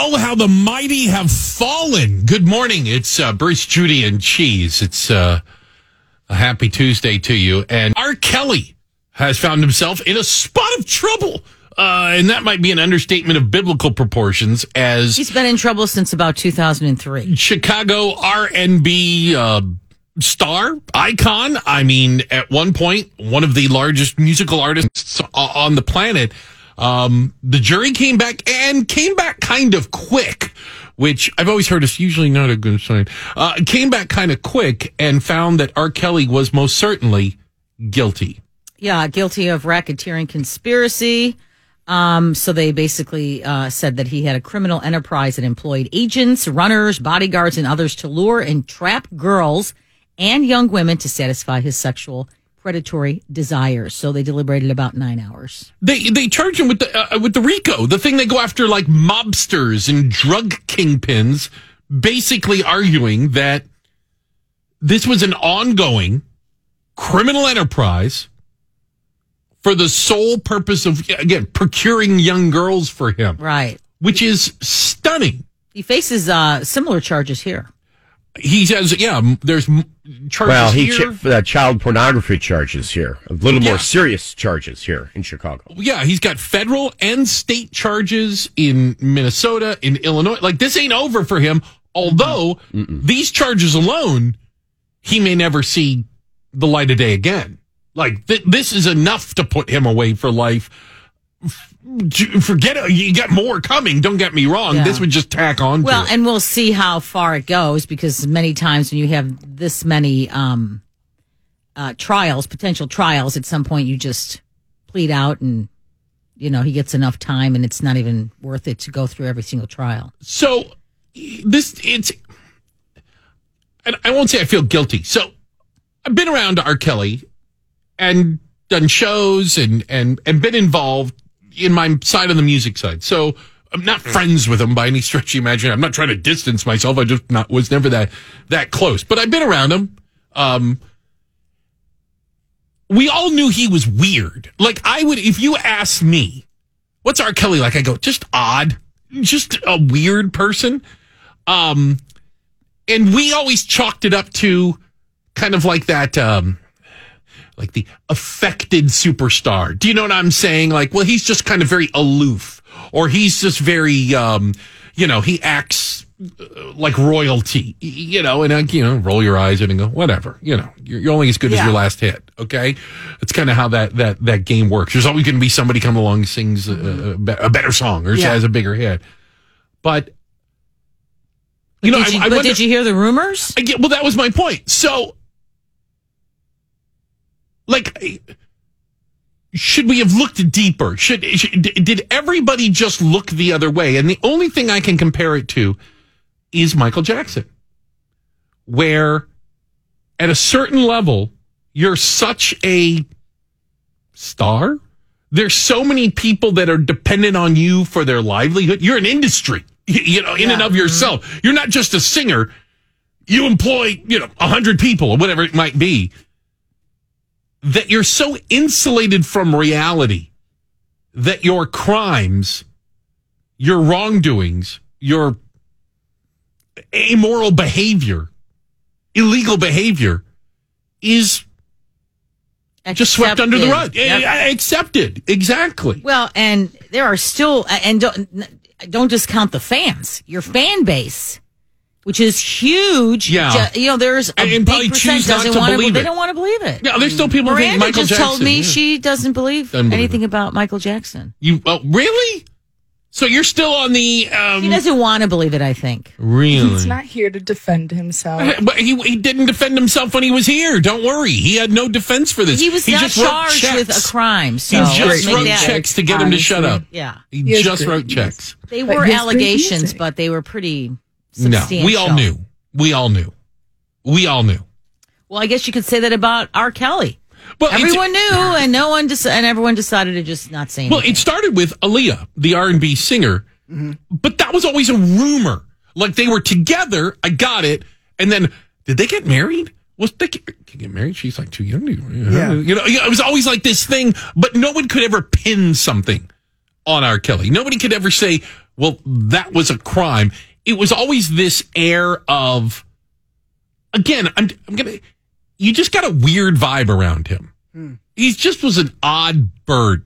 Oh, how the mighty have fallen. Good morning. It's uh, Bruce, Judy, and Cheese. It's uh, a happy Tuesday to you. And R. Kelly has found himself in a spot of trouble. Uh, and that might be an understatement of biblical proportions as He's been in trouble since about 2003. Chicago R&B uh, star icon. I mean, at one point, one of the largest musical artists on the planet. Um, the jury came back and came back kind of quick, which I've always heard is usually not a good sign. Uh, came back kind of quick and found that R. Kelly was most certainly guilty. Yeah, guilty of racketeering conspiracy. Um, so they basically uh, said that he had a criminal enterprise that employed agents, runners, bodyguards, and others to lure and trap girls and young women to satisfy his sexual predatory desires. So they deliberated about nine hours. They they charge him with the uh, with the RICO, the thing they go after like mobsters and drug kingpins, basically arguing that this was an ongoing criminal enterprise for the sole purpose of again procuring young girls for him, Right. which is stunning. He faces uh, similar charges here. He says, "Yeah, there's charges Well, he here." ch- uh, child pornography charges here, a little Yeah. more serious charges here in Chicago. yeah, he's got federal and state charges in Minnesota, in Illinois. Like this ain't over for him. Although these charges alone, he may never see the light of day again. Like th- this is enough to put him away for life. Forget it. You got more coming. Don't get me wrong. Yeah. This would just tack on. Well, to it. and we'll see how far it goes because many times when you have this many um, uh, trials, potential trials, at some point you just plead out and, you know, he gets enough time and it's not even worth it to go through every single trial. So this it's and I won't say I feel guilty. So I've been around R. Kelly and done shows and and and been involved in my side of the music side. So I'm not friends with him by any stretch of imagination. I'm not trying to distance myself. I just not was never that that close. But I've been around him. Um we all knew he was weird. Like I would if you asked me, what's R. Kelly like? I go, just odd. Just a weird person. Um and we always chalked it up to kind of like that um like the affected superstar. Do you know what I'm saying? Like, well, he's just kind of very aloof or he's just very um you know, he acts uh, like royalty, you know, and uh, you know, roll your eyes and go, whatever, you know, you're, you're only as good as your last hit. Okay, it's kind of how that that that game works. There's always going to be somebody come along and sings a, a, better song or Yeah. has a bigger hit, but you know, did you, I, I but wonder, did you hear the rumors? I get, well, that was my point. So, like, should we have looked deeper? Should, should did everybody just look the other way? And the only thing I can compare it to is Michael Jackson, where at a certain level you're such a star. There's so many people that are dependent on you for their livelihood. You're an industry, you, you know, in and of mm-hmm. yourself. You're not just a singer. You employ, you know, a hundred people or whatever it might be. That you're so insulated from reality that your crimes, your wrongdoings, your amoral behavior, illegal behavior is just swept under the rug. Accepted. Yep. Eh, Accepted. Exactly. Well, and there are still, and don't, don't discount the fans, your fan base, which is huge. Yeah. Ju- You know, there's a And- and big probably percent choose not doesn't to want believe They don't want to believe it. Yeah, there's still people who think Michael just Jackson. told me yeah. she doesn't believe Doesn't believe anything about Michael Jackson. You oh, really? So you're still on the um, He doesn't want to believe it. I think. really? He's not here to defend himself. But he he didn't defend himself when he was here. Don't worry, he had no defense for this. He was not just wrote charged with a crime. So He let's just make wrote that- checks to get him to shut up. Yeah, He He just great wrote music. checks. they were he allegations, but they were pretty No, we all knew. We all knew. We all knew. Well, I guess you could say that about R. Kelly. Well, Everyone knew, and no one dec- and everyone decided to just not say anything. Well, it started with Aaliyah, the R and B singer, mm-hmm. but that was always a rumor. Like they were together. I got it. And then did they get married? Was they get, get married? She's like too young to. Yeah. You know, it was always like this thing, but no one could ever pin something on R. Kelly. Nobody could ever say, Well, that was a crime. It was always this air of, again, I'm, I'm gonna, you just got a weird vibe around him. He just was an odd bird.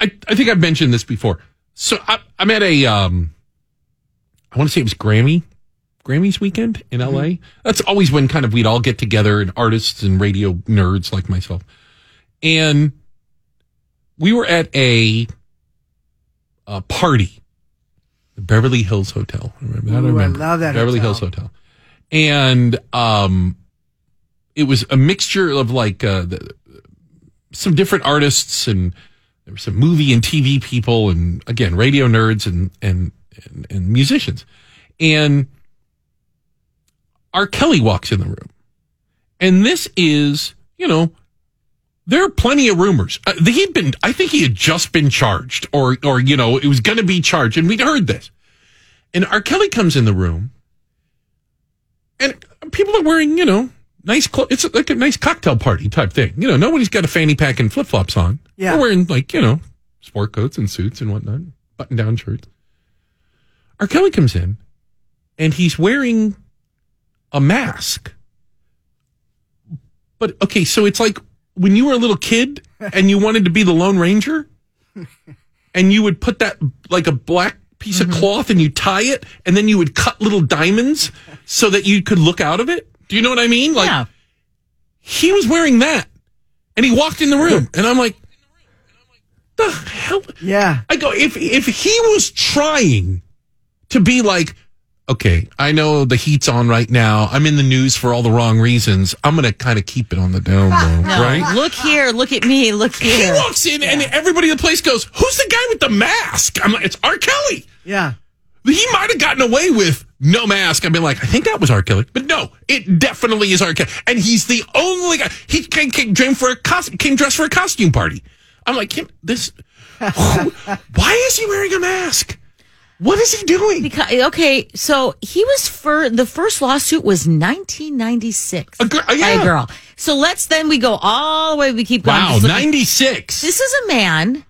I, I think I've mentioned this before. So I, I'm at a, um, I want to say it was Grammy, Grammys weekend in LA. That's always when kind of we'd all get together and artists and radio nerds like myself. And we were at a, a party, the Beverly Hills Hotel. I remember that. Ooh, I remember. love that Beverly hotel. Hills Hotel. And, um, it was a mixture of like, uh, the, some different artists and there were some movie and TV people and again radio nerds and and and, and musicians. And R. Kelly walks in the room, and this is you know there are plenty of rumors. Uh, he'd been I think he had just been charged or or you know it was going to be charged, and we'd heard this. And R. Kelly comes in the room, and people are wearing you know nice clothes. It's like a nice cocktail party type thing. You know, nobody's got a fanny pack and flip flops on. Yeah. They're wearing like, you know, sport coats and suits and whatnot, button down shirts. R. Kelly comes in and he's wearing a mask. But okay, so it's like when you were a little kid and you wanted to be the Lone Ranger and you would put that like a black piece of mm-hmm. cloth and you tie it and then you would cut little diamonds so that you could look out of it. Do you know what I mean? Like yeah. he was wearing that and he walked in the room and I'm like, the hell? Yeah. I go, if, if he was trying to be like, okay, I know the heat's on right now. I'm in the news for all the wrong reasons. I'm going to kind of keep it on the down low, No, right? look here, look at me, look here. He walks in and everybody in the place goes, who's the guy with the mask? I'm like, it's R. Kelly. Yeah. He might have gotten away with no mask. I've been like, I think that was R. Kelly, but no, it definitely is R. Kelly, and he's the only guy. He came, came, came for a costume, came dressed for a costume party. I'm like, him, this. who- why is he wearing a mask? What is he doing? Because, okay, so he was for the first lawsuit was 1996 A gir- by a girl. So let's then we go all the way. We keep going. Wow, Just ninety six. This is a man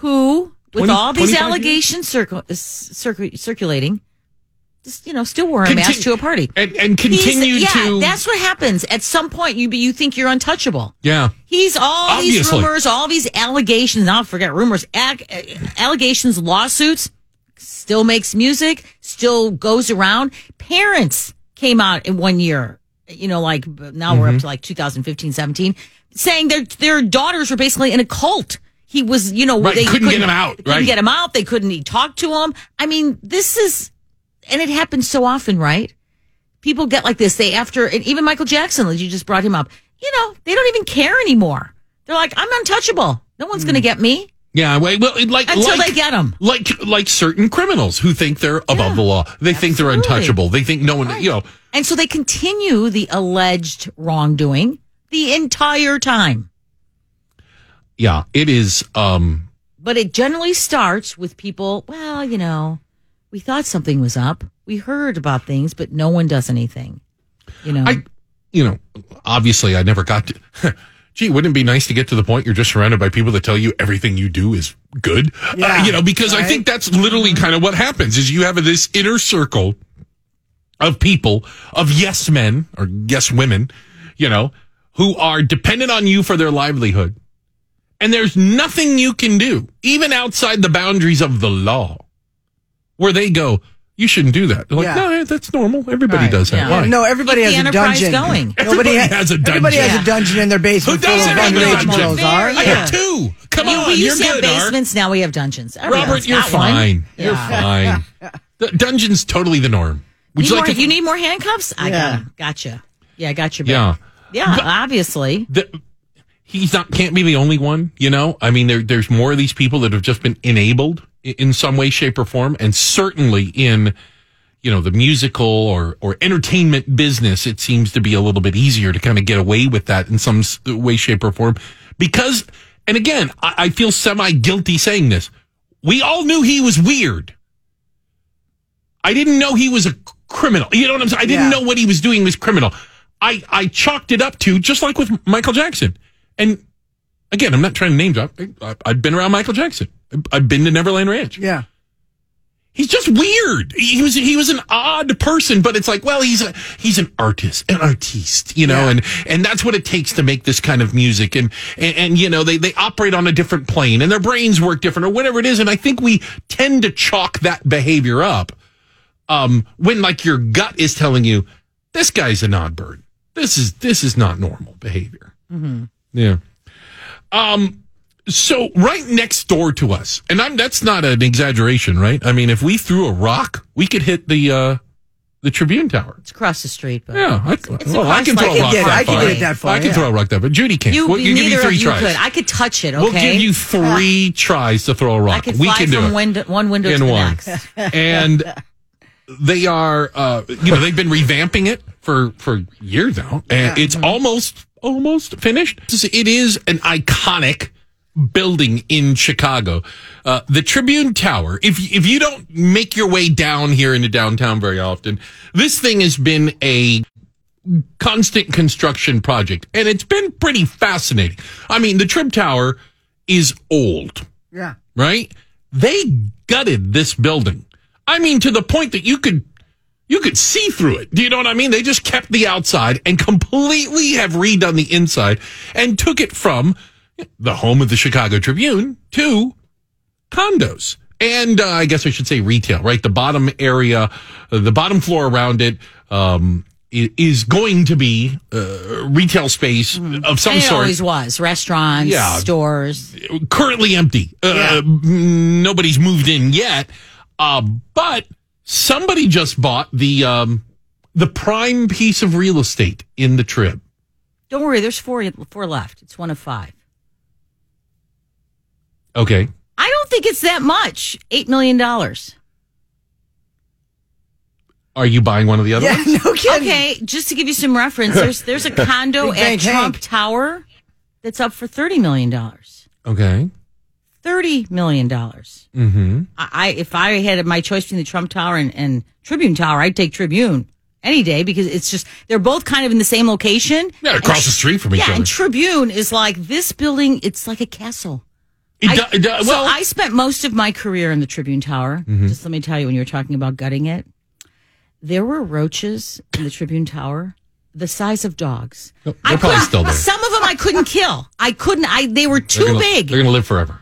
who, with 20 all these allegations circu- uh, circu- circulating, just you know, still wore a mask to a party. and, and yeah, to. that's what happens. At some point, you you think you're untouchable. yeah, He's all these rumors, all these allegations. Now forget rumors, ac- uh, allegations, lawsuits. Still makes music. Still goes around. Parents came out in one year. You know, like now we're Mm-hmm. up to like 2015, 17, saying their their daughters were basically in a cult. He was, you know, Right, they couldn't get him out, Couldn't right. get him out. They couldn't talk to him. I mean, this is, and it happens so often, right? people get like this. They after and even Michael Jackson, like you just brought him up. You know, they don't even care anymore. They're like, I'm untouchable. No one's going to get me yeah. Wait, well, like until like, they get them, like like certain criminals who think they're above the law. They think they're untouchable. They think no one, you know. And so they continue the alleged wrongdoing the entire time. Yeah, it is. Um, But it generally starts with people, well, you know, we thought something was up. We heard about things, but no one does anything. You know, I, you know, obviously I never got to. Gee, wouldn't it be nice to get to the point you're just surrounded by people that tell you everything you do is good? Uh, Yeah, you know, because I think that's literally kind of what happens is you have this inner circle of people, of yes men or yes women, you know, who are dependent on you for their livelihood. And there's nothing you can do, even outside the boundaries of the law, where they go, you shouldn't do that. They're like, Yeah. no, that's normal. Everybody Right. does that. Yeah. Why? No, everybody Keep has the a enterprise dungeon. going. Nobody Everybody ha- has a dungeon. Everybody dungeon. has a dungeon in their basement Who full of doesn't have a dungeon? girls. Are I Yeah. have two. Come we, on, we you're used to have good, Art. basements. Now we have dungeons. Everyone's Robert, you're got one. fine. You're fine. The dungeon's totally the norm. Would Need you more, like to? you need more handcuffs? I got got 'em. Gotcha. Yeah, I got your yeah. back. Yeah, obviously. The, he's not can't be the only one. You know, I mean, there, there's more of these people that have just been enabled i- in some way, shape, or form, and certainly in you know the musical or or entertainment business, it seems to be a little bit easier to kind of get away with that in some way, shape, or form. Because, and again, I, I feel semi guilty saying this. We all knew he was weird. I didn't know he was a criminal. You know what I'm saying? I didn't Yeah. know what he was doing was criminal. I, I chalked it up to just like with Michael Jackson. And again, I'm not trying to name drop. I, I've been around Michael Jackson. I've been to Neverland Ranch. Yeah. he's just weird. He was he was an odd person, but it's like, well, he's a he's an artist, an artiste, you know, and and that's what it takes to make this kind of music. And, and and you know, they they operate on a different plane, and their brains work different, or whatever it is. And I think we tend to chalk that behavior up um, when like your gut is telling you this guy's an odd bird. This is this is not normal behavior. Yeah. Um. So right next door to us, and I'm that's not an exaggeration, right? I mean, if we threw a rock, we could hit the uh the Tribune Tower. It's across the street, but Yeah, I, well, I can throw a rock Yeah, that I can get it that far, I can yeah. throw a rock that, but Judy can't. You, we'll, you give neither you three of you tries. could. I could touch it. Okay, We'll give you three tries to throw a rock. I could we fly can do from it. window, one window in to the one. next. and they are, uh, you know, they've been revamping it for for years now, and it's almost almost finished. It is an iconic building in Chicago, uh, the Tribune Tower. If if you don't make your way down here into downtown very often, this thing has been a constant construction project, and it's been pretty fascinating. I mean, the Trib Tower is old Yeah. right? They gutted this building. I mean, to the point that you could you could see through it. Do you know what I mean? They just kept the outside and completely have redone the inside and took it from the home of the Chicago Tribune to condos. And uh, I guess I should say retail, right? The bottom area, uh, the bottom floor around it, um, is going to be uh, retail space of some it sort always was restaurants, Yeah. stores. currently empty. Uh, m- Nobody's moved in yet. Uh, but somebody just bought the um, the prime piece of real estate in the trib. Don't worry, there's four four left. It's one of five. Okay. I don't think it's that much. Eight million dollars. Are you buying one of the other Yeah, ones? no kidding. Okay, just to give you some reference, there's there's a condo at Bang Trump Hank. Tower that's up for thirty million dollars. Okay. Thirty million dollars. Mm-hmm. I, I if I had my choice between the Trump Tower and, and Tribune Tower, I'd take Tribune any day because it's just they're both kind of in the same location. Yeah, across the street from each Yeah, other. and Tribune is like this building. It's like a castle. It I- do- it do- so well, I spent most of my career in the Tribune Tower. Mm-hmm. Just let me tell you, when you were talking about gutting it, there were roaches in the Tribune Tower the size of dogs. they're I probably still there. Some of them I couldn't kill. I couldn't. I they were too They're gonna- big. They're going to live forever.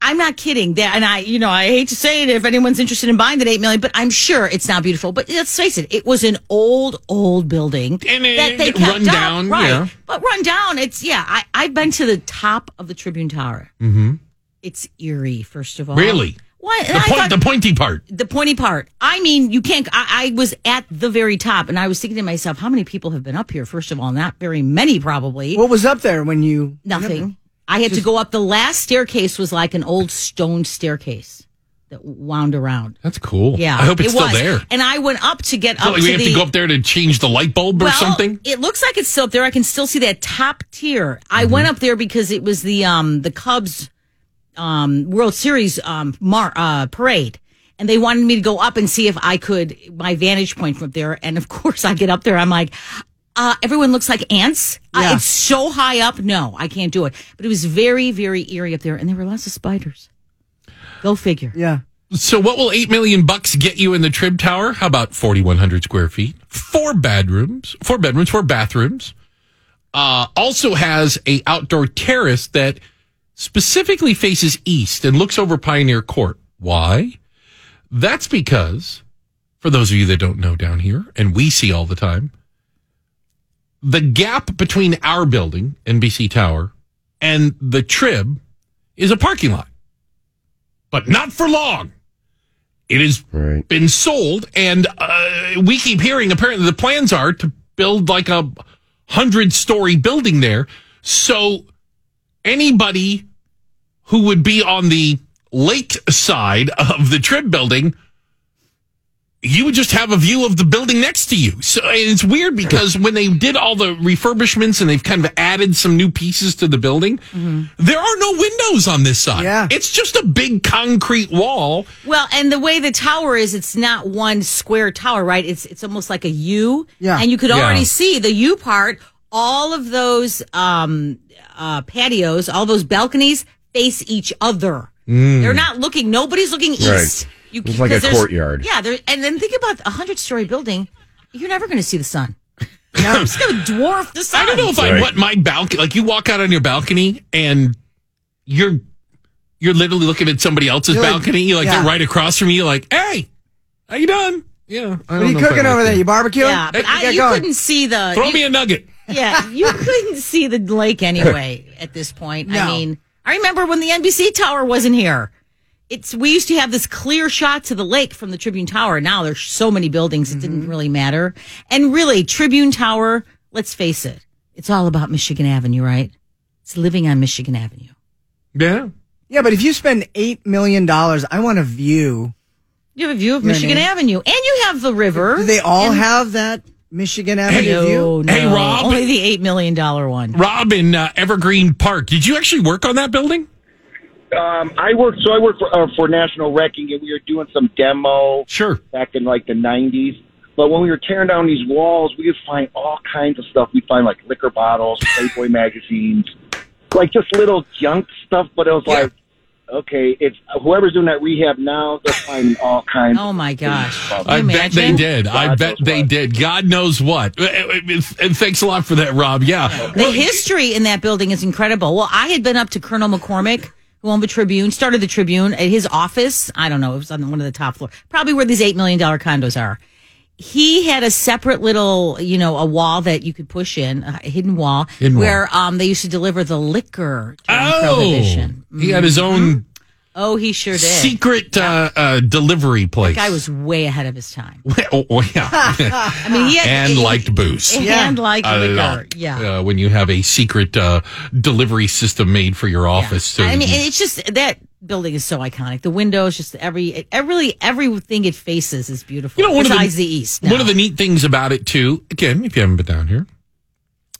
I'm not kidding. That and I, you know, I hate to say it if anyone's interested in buying that eight million, but I'm sure it's not beautiful. But let's face it, it was an old, old building And it- that they kept run up, down, right? yeah. But run down, it's yeah. I I've been to the top of the Tribune Tower. Mm-hmm. It's eerie, first of all. Really? What? The, point, thought- the pointy part. the pointy part. I mean, you can't. I, I was at the very top, and I was thinking to myself, how many people have been up here? First of all, not very many, probably. What was up there when you? Nothing. I had to go up. The last staircase was like an old stone staircase that wound around. That's cool. Yeah, I hope it's it still was. there. And I went up to get So, up like, to we have the. to go up there to change the light bulb or something. It looks like it's still up there. I can still see that top tier. I Mm-hmm. went up there because it was the um the Cubs um World Series um mar- uh parade. And they wanted me to go up and see if I could my vantage point from up there. And of course I get up there, I'm like, uh, everyone looks like ants. Uh, it's so high up. No, I can't do it. But it was very, very eerie up there, and there were lots of spiders. Go figure. Yeah. So what will eight million bucks get you in the Trib Tower? How about forty one hundred square feet, four bedrooms, four bedrooms, four bathrooms. Uh, also has a outdoor terrace that specifically faces east and looks over Pioneer Court. Why? That's because, for those of you that don't know down here, and we see all the time, the gap between our building, NBC Tower, and the Trib is a parking lot, but not for long. It has Right. been sold, and uh, we keep hearing apparently the plans are to build like a hundred story building there. So anybody who would be on the lake side of the Trib building, you would just have a view of the building next to you. So and it's weird because when they did all the refurbishments and they've kind of added some new pieces to the building, there are no windows on this side. Yeah. It's just a big concrete wall. Well, and the way the tower is, it's not one square tower, right? It's it's almost like a U. Yeah. And you could Yeah. already see the U part. All of those um, uh, patios, all those balconies face each other. Mm. They're not looking. Nobody's looking east. You, It's like a there's- courtyard. Yeah, there, and then think about a hundred story building. You're never going to see the sun. No, it's going to dwarf the sun. I don't know if I Right. want my balcony. Like you walk out on your balcony and you're you're literally looking at somebody else's You're like- balcony. You're like yeah. they're right across from you. You're like, hey, how you doing? Yeah. I What are don't you know if I cooking like over there? that. You barbecuing? Yeah, but Hey, I, get you going. couldn't see the. Throw you- me a nugget. Yeah, you couldn't see the lake anyway at this point. I No. mean, I remember when the NBC tower wasn't here. It's we used to have this clear shot to the lake from the Tribune Tower. Now there's so many buildings it didn't really matter. And really, Tribune Tower, let's face it, it's all about Michigan Avenue, right? It's living on Michigan Avenue. Yeah. Yeah, but if you spend eight million dollars, I want a view. You have a view of You know what I Michigan mean? Avenue, and you have the river. Do they all And- have that Michigan Avenue No, view? no, Hey, Rob. only the eight million dollar one. Rob in uh, Evergreen Park. Did you actually work on that building? Um, I worked, so I worked for, uh, for National Wrecking, and we were doing some demo Sure. back in like the '90s. But when we were tearing down these walls, we would find all kinds of stuff. We'd find like liquor bottles, Playboy magazines, like just little junk stuff. But it was Yeah. like, okay, it's whoever's doing that rehab now, they're finding all kinds. Oh my gosh! of I bet they imagine? did. I bet they what. did. God knows what. Uh, uh, And thanks a lot for that, Rob. Yeah. The history in that building is incredible. Well, I had been up to Colonel McCormick, who owned the Tribune, started the Tribune at his office. I don't know, it was on one of the top floor, probably where these $8 million condos are. He had a separate little, you know, a wall that you could push in, a hidden wall, Hidden wall. where um they used to deliver the liquor during Oh, Prohibition. he had his own Oh, he sure did. secret uh, uh, delivery place. That Guy was way ahead of his time. oh, oh, yeah. I mean, he had, and he- liked booze. and liked a liquor. lot. Yeah. Uh, when you have a secret uh, delivery system made for your office. So I that mean, it's just that building is so iconic. The windows, just every, every everything it faces is beautiful. You know, one of the- besides the, east. One of the neat things about it too, again, if you haven't been down here,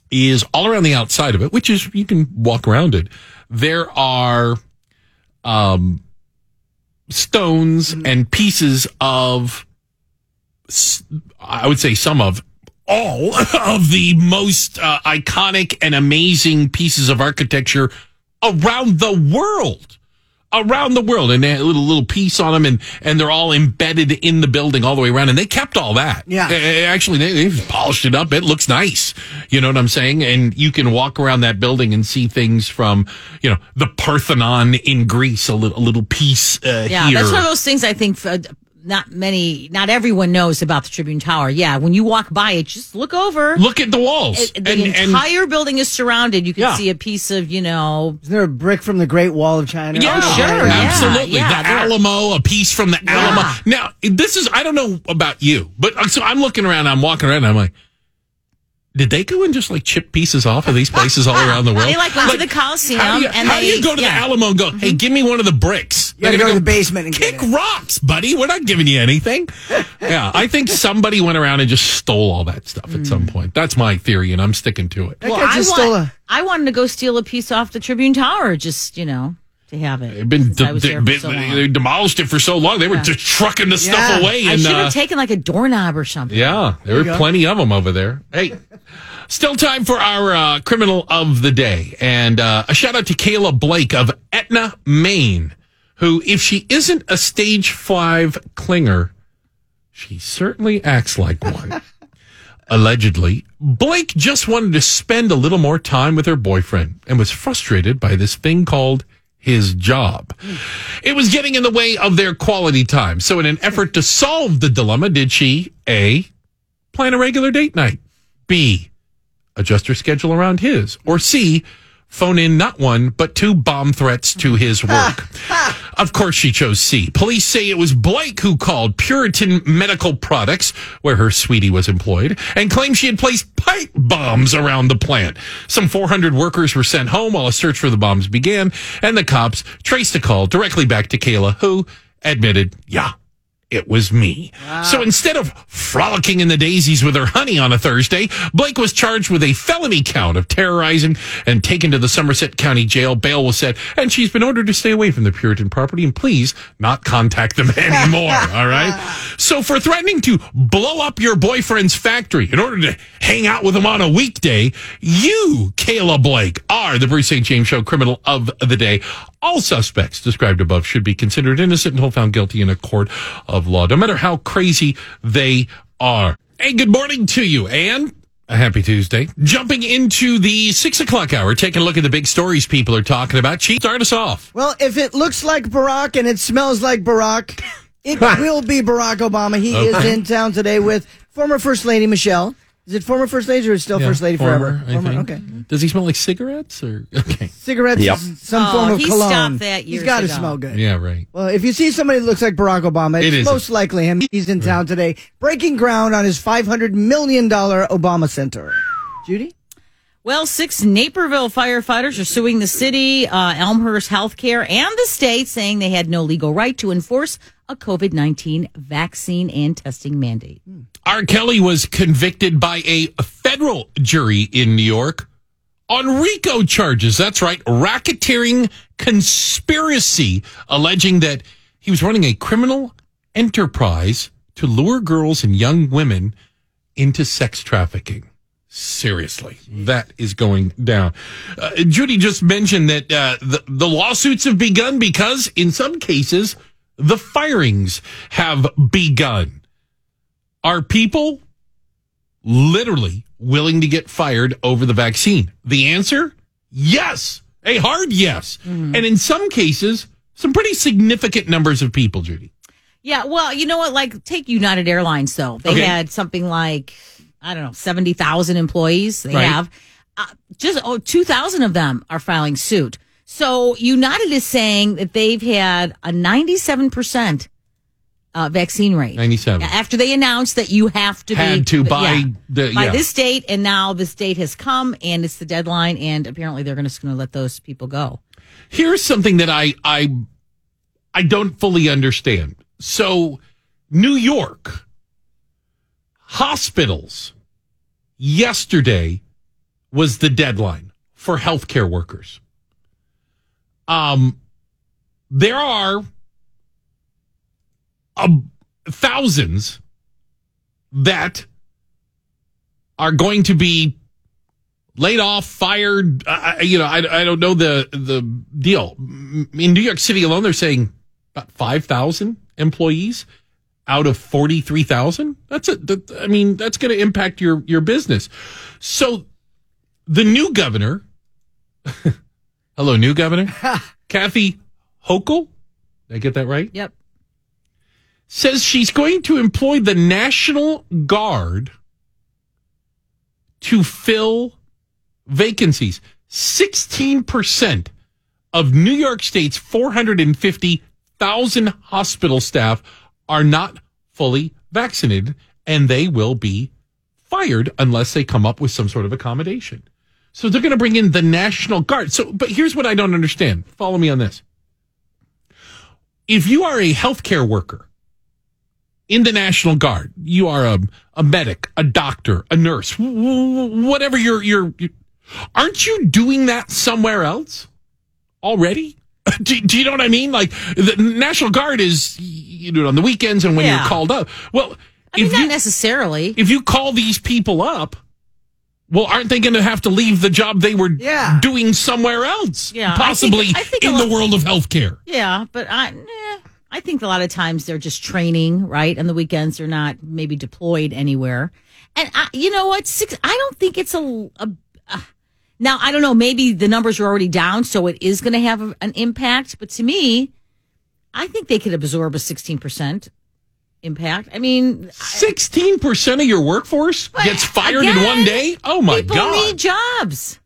is all around the outside of it, which is you can walk around it. There are um, stones and pieces of, I would say, some of all of the most uh, iconic and amazing pieces of architecture around the world around the world and they had a little little piece on them and and they're all embedded in the building all the way around and they kept all that. Yeah. Actually they, they've polished it up. It looks nice. You know what i'm saying? And you can walk around that building and see things from you know the parthenon in greece a little a little piece uh, Yeah, here. that's one of those things I think uh, not many, not everyone knows about the Tribune Tower. Yeah, when you walk by it, just look over. look at the walls It- the and, and entire building is surrounded. You can Yeah. see a piece of, you know, Isn't there a brick from the Great Wall of China? Yeah, Oh, sure, yeah, absolutely. yeah, the there- Alamo, a piece from the Alamo. Now, this is, I don't know about you, but so I'm looking around, I'm walking around, and I'm like, did they go and just like chip pieces off of these places all around the world? They, like, went to the Coliseum How do you, and how do they- you go to yeah. the Alamo and go, hey, mm-hmm. give me one of the bricks? You gotta They're go to the basement and get kick it. rocks, buddy. We're not giving you anything. yeah, I think somebody went around and just stole all that stuff at some mm. point. That's my theory, and I'm sticking to it. Well, I, just want, stole a. I wanted to go steal a piece off the Tribune Tower, just, you know, to have it. They've been, de- been- so they demolished it for so long. They were just trucking the stuff Yeah. away. I And, should uh, have taken like a doorknob or something. Yeah, there were plenty of them over there. Hey, still time for our uh, criminal of the day. And uh, a shout out to Kayla Blake of Etna, Maine, who, if she isn't a stage five clinger, she certainly acts like one. Allegedly, Blake just wanted to spend a little more time with her boyfriend and was frustrated by this thing called his job. It was getting in the way of their quality time. So, in an effort to solve the dilemma, did she A, plan a regular date night, B, adjust her schedule around his, or C, phone in not one, but two bomb threats to his work? Of course, she chose C. Police say it was Blake who called Puritan Medical Products, where her sweetie was employed, and claimed she had placed pipe bombs around the plant. Some 400 workers were sent home while a search for the bombs began, and the cops traced the call directly back to Kayla, who admitted, yeah, it was me. So instead of frolicking in the daisies with her honey on a Thursday, Blake was charged with a felony count of terrorizing and taken to the Somerset County Jail. Bail was set, and she's been ordered to stay away from the Puritan property and please not contact them anymore. all right. So for threatening to blow up your boyfriend's factory in order to hang out with him on a weekday, you, Kayla Blake, are the Bruce St. James Show criminal of the day. All suspects described above should be considered innocent until found guilty in a court of law, no matter how crazy they are. Hey, good morning to you, Anne. A happy Tuesday. Jumping into the six o'clock hour, taking a look at the big stories people are talking about. Chief, start us off. Well, if it looks like Barack and it smells like Barack, it will be Barack Obama. He is in town today with former First Lady Michelle. Is it former First Lady or is it still First Lady former, forever? I think. Okay. Does he smell like cigarettes or okay? Cigarettes, Yep. some Oh, form of he cologne. stopped that He's years got to smell good. Yeah, right. Well, if you see somebody that looks like Barack Obama, it's isn't. most likely him. He's in town today, breaking ground on his $500 million Obama Center. Judy? Well, six Naperville firefighters are suing the city, uh, Elmhurst Healthcare, and the state, saying they had no legal right to enforce a COVID 19 vaccine and testing mandate. R. Kelly was convicted by a federal jury in New York on RICO charges. That's right, racketeering conspiracy, alleging that he was running a criminal enterprise to lure girls and young women into sex trafficking. Seriously, that is going down. Uh, Judy just mentioned that uh, the, the lawsuits have begun because, in some cases, the firings have begun. Are people literally willing to get fired over the vaccine? The answer? Yes. A hard yes. And in some cases, some pretty significant numbers of people, Judy. Yeah, well, you know what? Like, take United Airlines, though. They Okay. had something like, I don't know, 70,000 employees. They Right. have. Uh, just oh, 2,000 of them are filing suit. So United is saying that they've had a 97% uh, vaccine rate. 97. After they announced that you have to Had be to by the- by this date, and now this date has come, and it's the deadline, and apparently they're just going to let those people go. Here's something that I I I don't fully understand. So, New York hospitals yesterday was the deadline for healthcare workers. Um, there are um, thousands that are going to be laid off, fired. You know, I, I don't know the the deal. In New York City alone, they're saying about five thousand employees out of forty three thousand. That's a. That, I mean, that's going to impact your your business. So, the new governor. hello, new governor, Kathy Hochul. Did I get that right? Yep. says she's going to employ the National Guard to fill vacancies. 16% of New York State's 450,000 hospital staff are not fully vaccinated, and they will be fired unless they come up with some sort of accommodation. So they're going to bring in the National Guard. So, but here's what I don't understand. Follow me on this. If you are a healthcare worker in the National Guard, you are a, a medic, a doctor, a nurse, whatever you're, you're, you aren't you doing that somewhere else already? Do, do you know what I mean? Like the National Guard is you do it on the weekends and when Yeah. you're called up. Well, I mean, if not you necessarily. if you call these people up, well, aren't they going to have to leave the job they were Yeah. doing somewhere else? Yeah, I think- possibly I think in the world of healthcare. Yeah, but I, eh, I think a lot of times they're just training, right? And the weekends they're not maybe deployed anywhere. And I, you know what? Six. I don't think it's a. a uh, now I don't know. Maybe the numbers are already down, so it is going to have a- an impact. But to me, I think they could absorb a sixteen percent impact. I mean, Sixteen percent of your workforce gets fired in one day. Oh my god. people god! need jobs.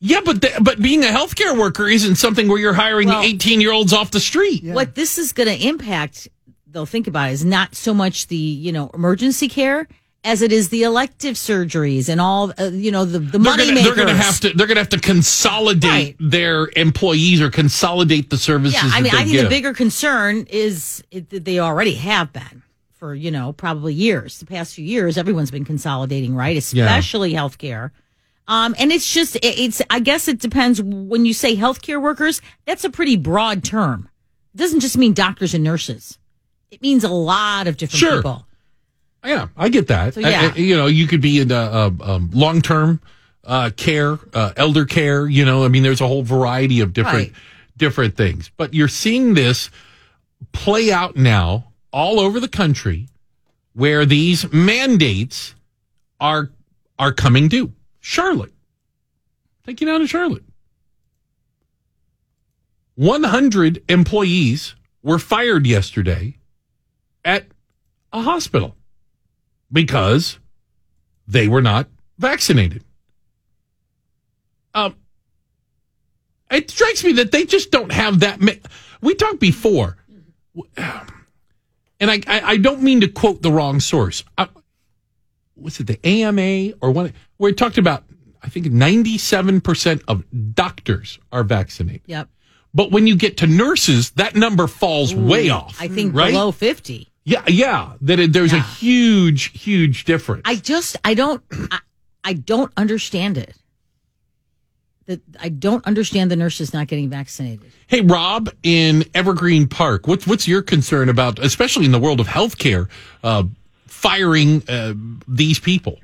yeah, but the, but being a healthcare worker isn't something where you're hiring Well- eighteen year olds off the street. What this is going to impact, they'll think about, is not so much the you know emergency care as it is the elective surgeries and all, uh, you know, the, the They're money gonna, makers. they're gonna have to they're gonna have to consolidate Right. their employees or consolidate the services. Yeah, I that mean, they I think give. the bigger concern is it, that they already have been for you know probably years. The past few years, everyone's been consolidating, right? Especially healthcare. Um, and it's just it, it's. I guess it depends. When you say healthcare workers, that's a pretty broad term. It doesn't just mean doctors and nurses. It means a lot of different Sure. people. Yeah, I get that. So, yeah. I- you know, you could be in uh, um, long term uh, care, uh, elder care. You know, I mean, there's a whole variety of different Right. different things. But you're seeing this play out now all over the country, where these mandates are are coming due. Charlotte, take you down to Charlotte. 100 employees were fired yesterday at a hospital because they were not vaccinated. Um, it strikes me that they just don't have that. Ma- we talked before, and I, I, I don't mean to quote the wrong source. Uh, was it the AMA or one where it talked about? I think ninety-seven percent of doctors are vaccinated, Yep. but when you get to nurses, that number falls way off. I think right? below fifty. Yeah, yeah. That it, there's a huge, huge difference. I just I don't I, I don't understand it. That I don't understand the nurses not getting vaccinated. hey, Rob, in Evergreen Park, what's what's your concern about, especially in the world of healthcare, uh, firing uh, these people?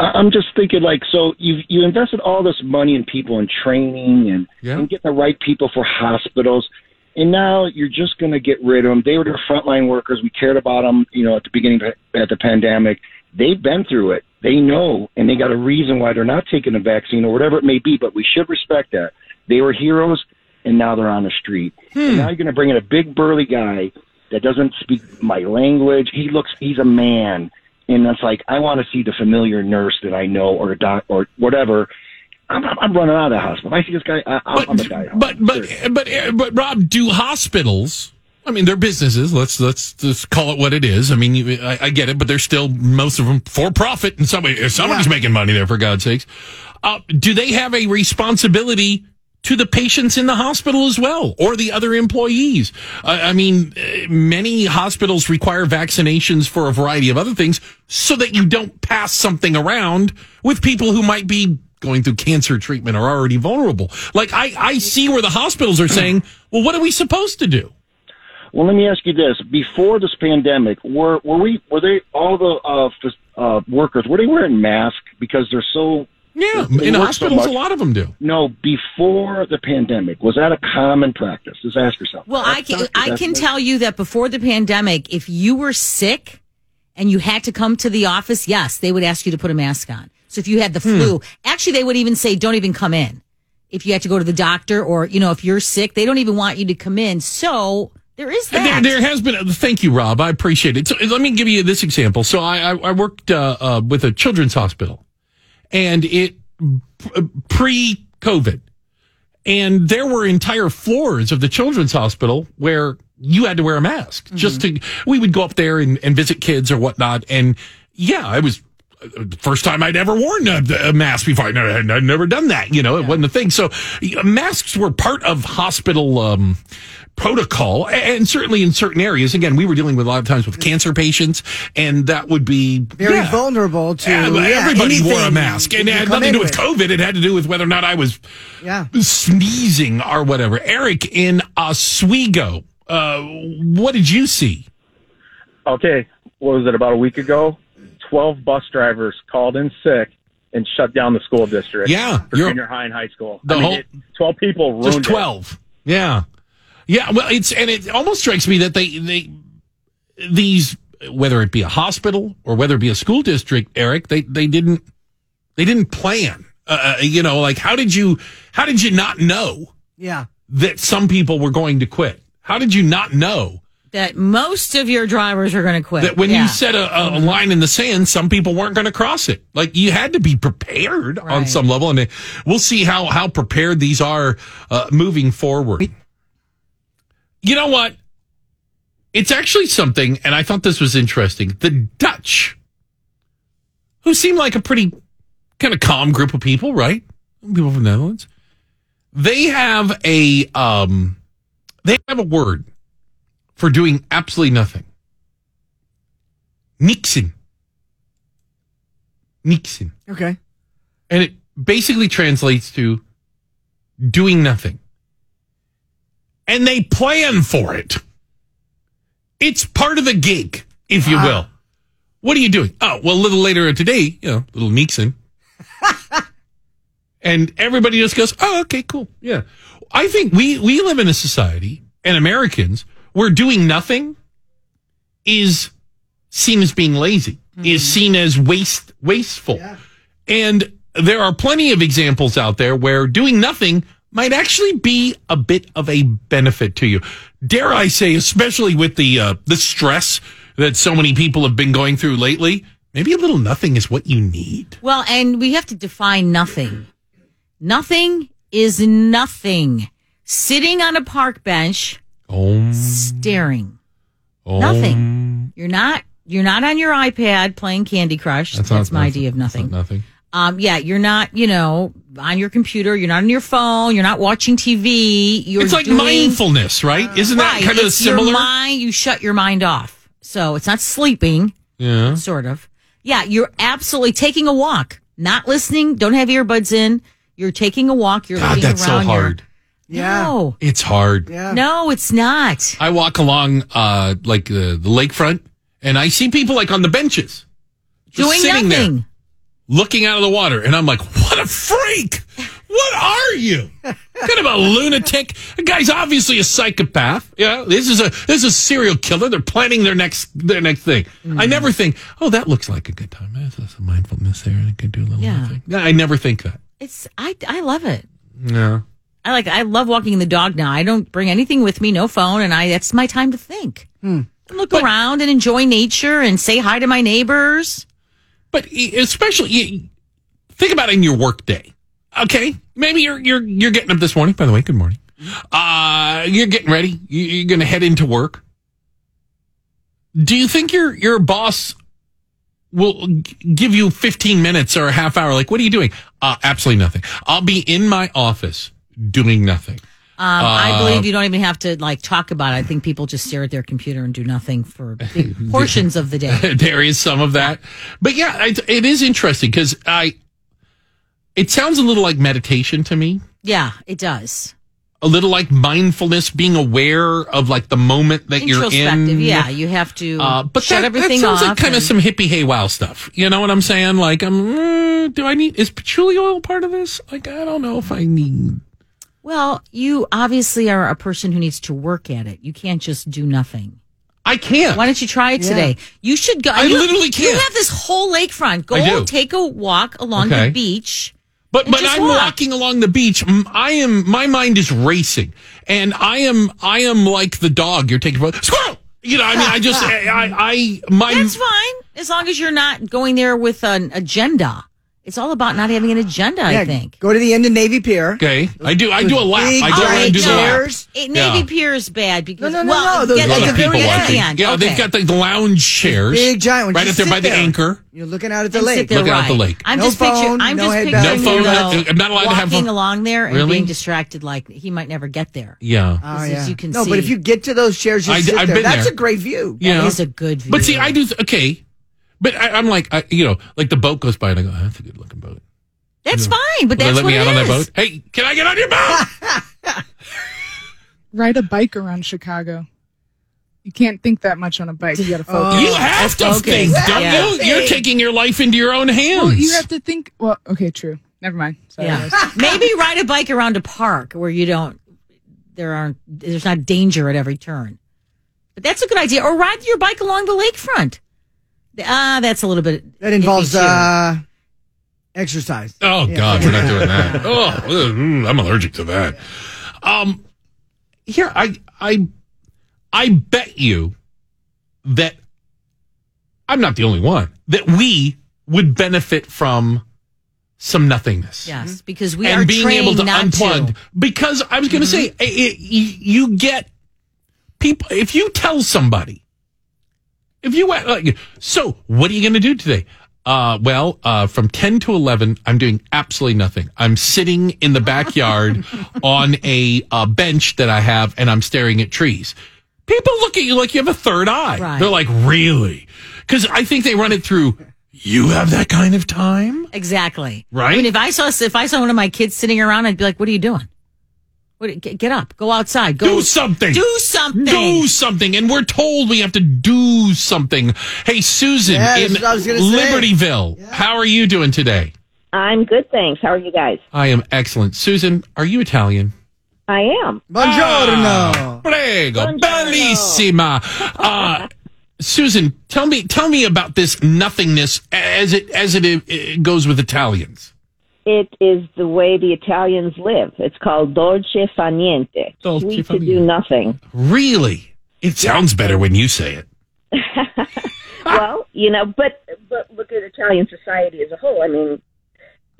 I- I'm just thinking like, so you you invested all this money in people and training and, Yeah. and getting the right people for hospitals, and now you're just going to get rid of them. They were the frontline workers. We cared about them, you know, at the beginning of at the pandemic. They've been through it. They know, and they got a reason why they're not taking the vaccine or whatever it may be. But we should respect that. They were heroes, and now they're on the street. And now you're going to bring in a big burly guy that doesn't speak my language. He looks, he's a man. And it's like, I want to see the familiar nurse that I know or a doc or whatever. I'm, I'm, running out of the hospital. If I see this guy, I, I'm, I'm a guy. but but but uh, but Rob, do hospitals? I mean, they're businesses. Let's let's just call it what it is. I mean, you, I, I get it, but they're still most of them for profit, and somebody somebody's making money there for God's sakes. Uh, do they have a responsibility to the patients in the hospital as well, or the other employees? Uh, I mean, uh, many hospitals require vaccinations for a variety of other things, so that you don't pass something around with people who might be going through cancer treatment or already vulnerable. Like I, I see where the hospitals are saying, well, what are we supposed to do? Well, let me ask you this: Before this pandemic, were were we were they all the uh, f- uh, workers were they wearing masks because they're so? Yeah, They in work so hospitals, a lot of them do. No, before the pandemic, was that a common practice? Just ask yourself. Well, I can I that's- can tell you that before the pandemic, if you were sick and you had to come to the office, yes, they would ask you to put a mask on. So if you had the flu, actually they would even say don't even come in. If you had to go to the doctor or, you know, if you're sick, they don't even want you to come in. So there is There, that. there has been. A, Thank you, Rob. I appreciate it. So let me give you this example. So I, I, I worked uh, uh, with a children's hospital, and it pre COVID, and there were entire floors of the children's hospital where you had to wear a mask just to. We would go up there and, and visit kids or whatnot, and yeah, I was. uh, the First time I'd ever worn a, a mask before. I'd never, I'd never done that. You know, it wasn't a thing. So uh, masks were part of hospital um, protocol, and certainly in certain areas. Again, we were dealing with a lot of times with cancer patients, and that would be Very yeah. vulnerable to Yeah, yeah, everybody wore a mask, and it had nothing to do in with COVID. It had to do with whether or not I was Yeah. sneezing or whatever. Eric in Oswego, uh, what did you see? okay, what was it, about a week ago? 12 bus drivers called in sick and shut down the school district. Yeah, For junior high and high school. The I mean, whole- it, 12 people ruined Just it. twelve. Yeah, yeah. Well, it's and it almost strikes me that they they these whether it be a hospital or whether it be a school district, Eric, they they didn't they didn't plan. Uh, you know, like how did you how did you not know Yeah. that some people were going to quit? How did you not know that most of your drivers are going to quit. that when Yeah. you set a, a line in the sand, some people weren't going to cross it. Like you had to be prepared on some level, and uh, we'll see how how prepared these are uh, moving forward. You know what? It's actually something, and I thought this was interesting. The Dutch who seem like a pretty kind of calm group of people, right? People from the Netherlands. They have a um, they have a word for doing absolutely nothing. Niksen. Niksen. Okay. And it basically translates to doing nothing. And they plan for it. It's part of the gig, if you uh-huh. will. What are you doing? Oh, well, a little later today, you know, little niksen. and everybody just goes, oh, okay, cool. Yeah. I think we, we live in a society and Americans where doing nothing is seen as being lazy, mm-hmm. is seen as waste, wasteful. And there are plenty of examples out there where doing nothing might actually be a bit of a benefit to you. Dare I say, especially with the uh, the stress that so many people have been going through lately, maybe a little nothing is what you need. Well, and we have to define nothing. Nothing is nothing. Sitting on a park bench, Oh, staring. oh. Nothing. You're not. You're not on your iPad playing Candy Crush. That's, not- my idea of that's nothing. not nothing. Um, yeah, you're not. You know, on your computer. You're not on your phone. You're not watching TV. You're It's like doing, mindfulness, right? Isn't that Right, kind of it's similar? Your mind. You shut your mind off. So it's not sleeping. yeah. sort of. Yeah, you're absolutely taking a walk, not listening, don't have earbuds in. You're taking a walk, you're God, looking that's so around. you're- hard. Yeah. No, It's hard. Yeah. no, it's not. I walk along uh like the the lakefront and I see people like on the benches. just Doing sitting there, nothing. Looking out of the water and I'm like, "What a freak. What are you? kind of a lunatic. The guy's obviously a psychopath. Yeah, this is a this is a serial killer. They're planning their next their next thing. Mm-hmm. I never think, "Oh, that looks like a good time. There's some mindfulness there and I could do a little Yeah. nothing." I never think that. It's I I love it. Yeah. I like I love walking the dog now. I don't bring anything with me, no phone, and I that's my time to think. And look But- around and enjoy nature and say hi to my neighbors. But especially, think about it in your work day. Okay, maybe you're you're you're getting up this morning. By the way, good morning. Uh, you're getting ready. You- You're going to head into work. Do you think your your boss will give you 15 minutes or a half hour? Like, what are you doing? Uh, absolutely nothing. I'll be in my office doing nothing. Um, I Uh, believe you don't even have to like talk about it. I think people just stare at their computer and do nothing for big portions of the day. there is some of that, but yeah, it, it is interesting because I. It sounds a little like meditation to me. Yeah, it does. a little like mindfulness, being aware of like the moment that you're in. Yeah, you have to Uh, but shut that, everything that sounds off. like kind of some hippie hey wow stuff. You know what I'm saying? Like, um, mm, do I need is patchouli oil part of this? Like, I don't know if I need. Well, you obviously are a person who needs to work at it. You can't just do nothing. I can't. Why don't you try it today? You should go. I you, literally can't. You have this whole lakefront. Go I do. take a walk along Okay. the beach. But but I'm walk. walking along the beach. M- I am my mind is racing, and I am I am like the dog you're taking for squirrel. You know, I mean, I just I I, I my That's fine as long as you're not going there with an agenda. It's all about not having an agenda. Yeah, I think. Go to the end of Navy Pier. okay. I do I do a lap. Big I do, I giant do the lap. chairs. It, Yeah. Navy Pier is bad because No, no, no, well, no, those- get A lot of the the people very watching. end. Yeah, okay. they've got the, the lounge chairs. Big giant ones. right Just up there by sit the there. anchor. You're looking out at the And lake. sit there, Look out right. the lake. I'm No just picturing. phone, I'm no just headband. picturing No phone, you know, uh, I'm not allowed to have walking phone. along there and Really? being distracted. Like he might never get there. Yeah. Oh, As yeah. you can no, see. but if you get to those chairs, you I- sit I've there. been That's there. a great view. Yeah. That is a good view. But see, I do okay. But I, I'm like, I, you know, like the boat goes by and I go, "Oh, that's a good looking boat. That's fine, but Will they that's let what me it out on that boat? Hey, can I get on your boat? Ride a bike around Chicago. You can't think that much on a bike. You got to oh. focus. you have to okay. think, don't Yeah. you? You're taking your life into your own hands. well, you have to think. Well, okay, true. Never mind. Sorry, Yeah, maybe ride a bike around a park where you don't. There aren't. There's not danger at every turn. But that's a good idea. Or ride your bike along the lakefront. Ah, that's a little bit. That involves uh, exercise. Oh God, we're not doing that. Oh, mm, I'm allergic to that. Um, here I I I bet you that I'm not the only one that we would benefit from some nothingness. yes, because we and are being able to not unplug to. because I was going to say Mm-hmm. i i you you get people if you tell somebody if you went like so what are you going to do today Uh, well, uh, from 10 to 11, I'm doing absolutely nothing. I'm sitting in the backyard on a, uh bench that I have and I'm staring at trees. People look at you like you have a third eye. Right. They're like, really? Cause I think they run it through, you have that kind of time? Exactly. Right? I mean, if I saw if I saw one of my kids sitting around, I'd be like, "What are you doing? What? Get, get up. Go outside. Go Do something. Do something. Do something. And we're told we have to do something. Hey, Susan Yeah, in that's what I was gonna say. Libertyville, how are you doing today? I'm good, thanks. How are you guys? I am excellent. Susan, are you Italian? I am. Buongiorno. Ah, prego, bellissima. Uh, Susan, tell me, tell me about this nothingness as it as it, uh, goes with Italians. It is the way the Italians live. It's called dolce fa niente. Dolce Sweet fa to do nothing. Really, it sounds better when you say it. well, you know, but but look at Italian society as a whole. I mean,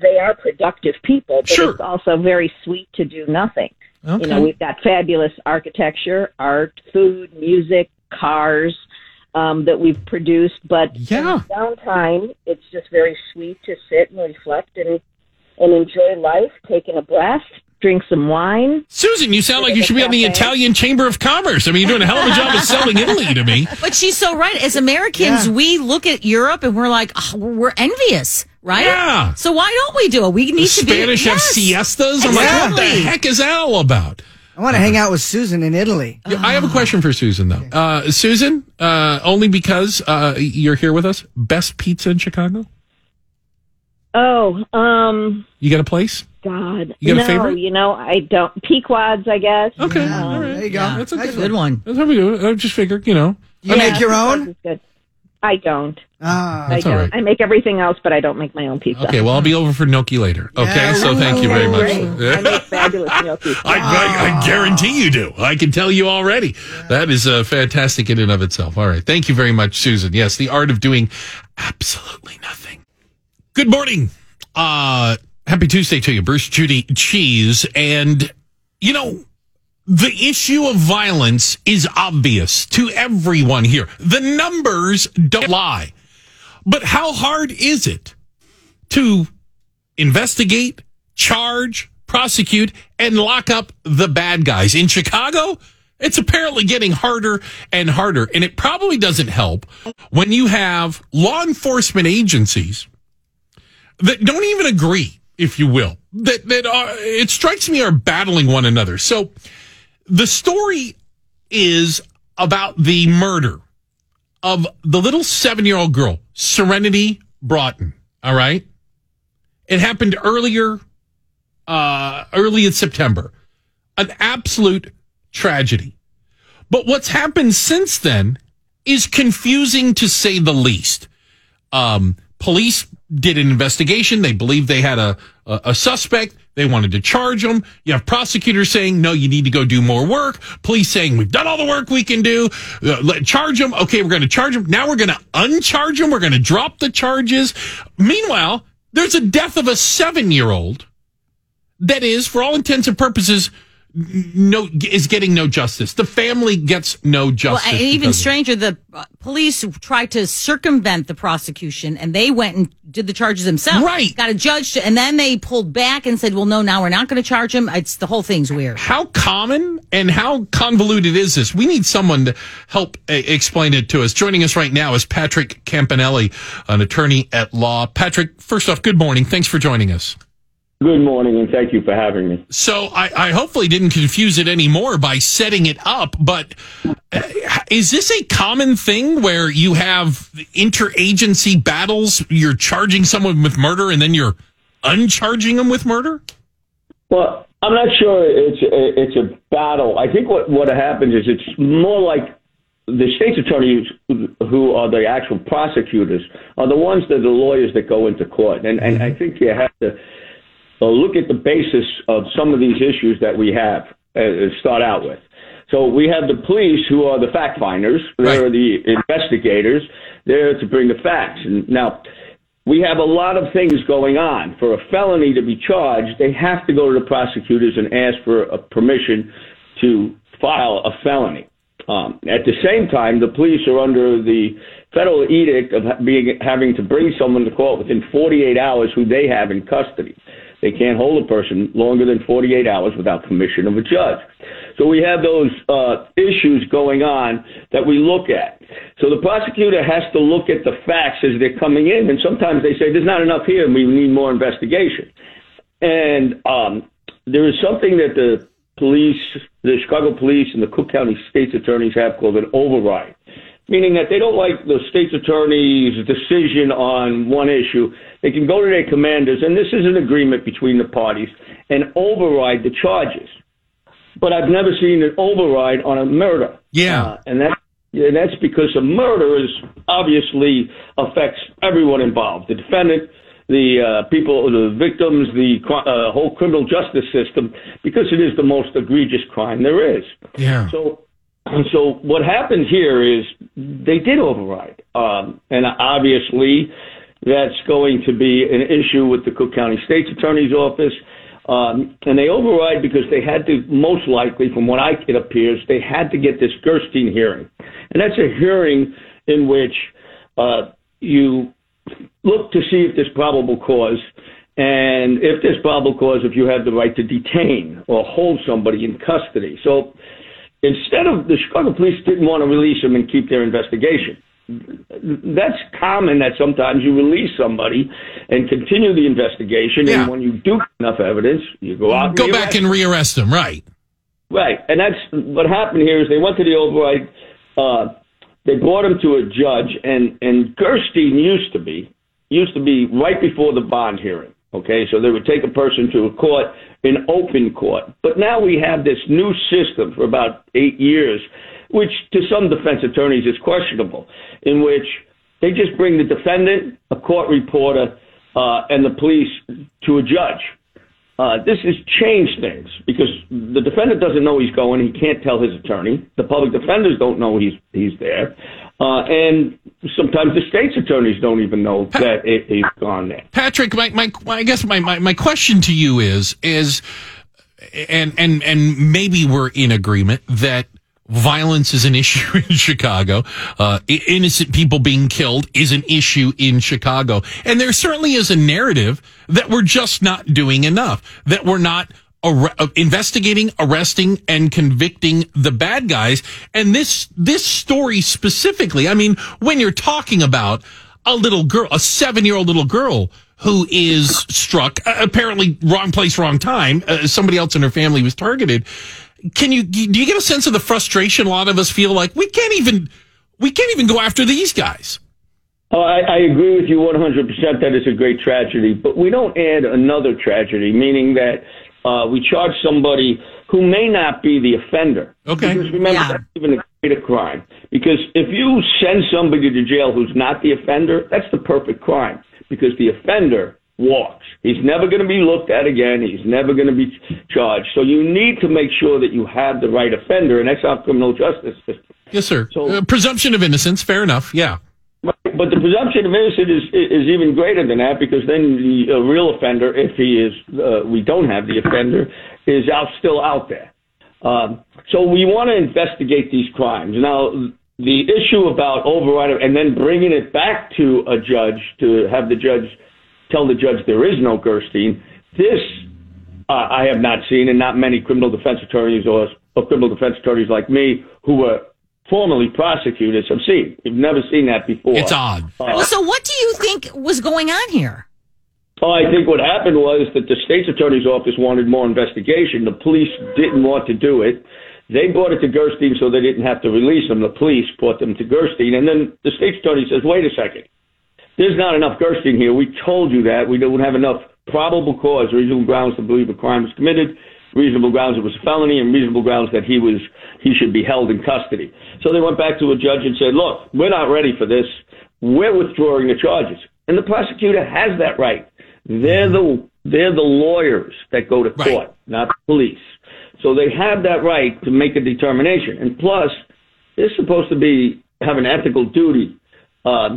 they are productive people, but Sure. it's also very sweet to do nothing. Okay. You know, we've got fabulous architecture, art, food, music, cars um, that we've produced, but Yeah. downtime, it's just very sweet to sit and reflect and and enjoy life, taking a breath, drink some wine. Susan, you sound like you should be on the Italian Chamber of Commerce. I mean, you're doing a hell of a job of selling Italy to me. But she's so right. As Americans, Yeah. we look at Europe and we're like, oh, we're envious, right? Yeah. So why don't we do it? We The need to be. Spanish have Yes. siestas. I'm like, what the heck is that all about? I want to hang out with Susan in Italy. I have a question for Susan, though. Uh, Susan, uh, only because uh, you're here with us, best pizza in Chicago? Oh, um, You got a place? God, You got a no, favorite? you know, I don't. Pequods, I guess. Okay. Um, all right. There you go. Yeah. That's a That's a good good one. That's how we do it. I just figured, you know. You make your own? good. I don't. Ah, I That's all don't. right. I make everything else, but I don't make my own pizza. Okay, well, I'll be over for gnocchi later. Okay, Yeah, so thank you very much. Great. I make fabulous gnocchi. I, I, I guarantee you do. I can tell you already. That is uh, fantastic in and of itself. All right. Thank you very much, Susan. Yes, the art of doing absolutely nothing. Good morning. Uh, happy Tuesday to you, Bruce, Judy, Cheese. And, you know, the issue of violence is obvious to everyone here. The numbers don't lie. But how hard is it to investigate, charge, prosecute, and lock up the bad guys. In Chicago, it's apparently getting harder and harder. And it probably doesn't help when you have law enforcement agencies that don't even agree, if you will, that, that are, it strikes me are battling one another. So the story is about the murder of the little seven year old girl, Serenity Broughton. All right. It happened earlier, uh, early in September. An absolute tragedy. But what's happened since then is confusing to say the least. Um, police did an investigation. They believed they had a, a, a suspect. They wanted to charge them. You have prosecutors saying, no, you need to go do more work. Police saying, we've done all the work we can do. Uh, let, charge them. Okay, we're going to charge them. Now we're going to uncharge them. We're going to drop the charges. Meanwhile, there's a death of a seven year old that is, for all intents and purposes, no is getting no justice. The family gets no Well, justice. and even because of it. stranger, the police tried to circumvent the prosecution, and they went and did the charges themselves. Right. got a judge, to, and then they pulled back and said, "Well, no, now we're not going to charge him." It's the whole thing's weird. how common and how convoluted is this? We need someone to help uh, explain it to us. Joining us right now is Patrick Campanelli, an attorney at law. Patrick, first off, good morning. Thanks for joining us. Good morning, and thank you for having me. So I, I hopefully didn't confuse it anymore by setting it up, but uh, is this a common thing where you have interagency battles? You're charging someone with murder and then you're uncharging them with murder? Well, I'm not sure it's a, it's a battle. I think what what happens is it's more like the state's attorneys who are the actual prosecutors are the ones that are the lawyers that go into court, and and I think you have to uh, look at the basis of some of these issues that we have uh, start out with. So we have the police who are the fact finders. They're Right. the investigators. They're to bring the facts. And now we have a lot of things going on. For a felony to be charged, they have to go to the prosecutors and ask for a permission to file a felony. Um, at the same time, the police are under the federal edict of being having to bring someone to court within 48 hours who they have in custody. They can't hold a person longer than 48 hours without permission of a judge. So we have those uh, issues going on that we look at. So the prosecutor has to look at the facts as they're coming in, and sometimes they say there's not enough here, and we need more investigation. And um, there is something that the police, the Chicago police, and the Cook County state's attorneys have called an override, meaning that they don't like the state's attorney's decision on one issue. They can go to their commanders, and this is an agreement between the parties, and override the charges. But I've never seen an override on a murder. Yeah. Uh, and that and that's because a murder is obviously affects everyone involved: the defendant, the uh, people, the victims, the uh, whole criminal justice system, because it is the most egregious crime there is. Yeah. So, so what happened here is they did override, um, and obviously that's going to be an issue with the Cook County State's Attorney's Office. Um, and they override because they had to, most likely, from what I, it appears, they had to get this Gerstein hearing. And that's a hearing in which uh, you look to see if there's probable cause, and if there's probable cause, if you have the right to detain or hold somebody in custody. So instead of the Chicago police didn't want to release them and keep their investigation. That's common that sometimes you release somebody and continue the investigation, Yeah. and when you do enough evidence, you go out and Go back and rearrest them, right? Right, and that's what happened here is they went to the override. Uh, they brought him to a judge, and and Gerstein used to be used to be right before the bond hearing. Okay, so they would take a person to a court in open court, but now we have this new system for about eight years, which to some defense attorneys is questionable, in which they just bring the defendant, a court reporter, uh, and the police to a judge. Uh, this has changed things because the defendant doesn't know he's going. He can't tell his attorney. The public defenders don't know he's he's there, uh, and sometimes the state's attorneys don't even know that it, he's gone there. Patrick, my, my, I guess my, my, my question to you is, is, and, and, and maybe we're in agreement that violence is an issue in Chicago. Uh, innocent people being killed is an issue in Chicago. And there certainly is a narrative that we're just not doing enough, that we're not ar- uh, investigating, arresting, and convicting the bad guys. And this, this story specifically, I mean, when you're talking about a little girl, a seven year old little girl who is struck, apparently wrong place, wrong time. Uh, somebody else in her family was targeted. Can you, do you get a sense of the frustration a lot of us feel like we can't even, we can't even go after these guys? Oh, I, I agree with you 100% that it's a great tragedy, but we don't add another tragedy, meaning that uh, we charge somebody who may not be the offender. Okay. Because remember, Yeah. that's even a greater crime. Because if you send somebody to jail who's not the offender, that's the perfect crime. Because the offender walks. He's never going to be looked at again. He's never going to be charged. So you need to make sure that you have the right offender, and that's our criminal justice system. Yes, sir. So- uh, presumption of innocence. Fair enough. Yeah. But the presumption of innocence is is even greater than that because then the uh, real offender, if he is, uh, we don't have the offender, is out still out there. Um, so we want to investigate these crimes. Now, the issue about overriding and then bringing it back to a judge to have the judge tell the judge there is no Gerstein. This uh, I have not seen, and not many criminal defense attorneys or, or criminal defense attorneys like me who were formerly prosecutors have seen. We've never seen that before. It's odd. Well, so what do you think was going on here? Oh, I think what happened was that the state's attorney's office wanted more investigation. The police didn't want to do it. They brought it to Gerstein so they didn't have to release them. The police brought them to Gerstein. And then the state's attorney says, wait a second. There's not enough Gerstein here. We told you that. We don't have enough probable cause, reasonable grounds to believe a crime was committed, reasonable grounds it was a felony, and reasonable grounds that he was he should be held in custody. So they went back to a judge and said, look, we're not ready for this. We're withdrawing the charges. And the prosecutor has that right. They're the they're the lawyers that go to Right. court, not the police. So they have that right to make a determination. And plus, they're supposed to be have an ethical duty uh,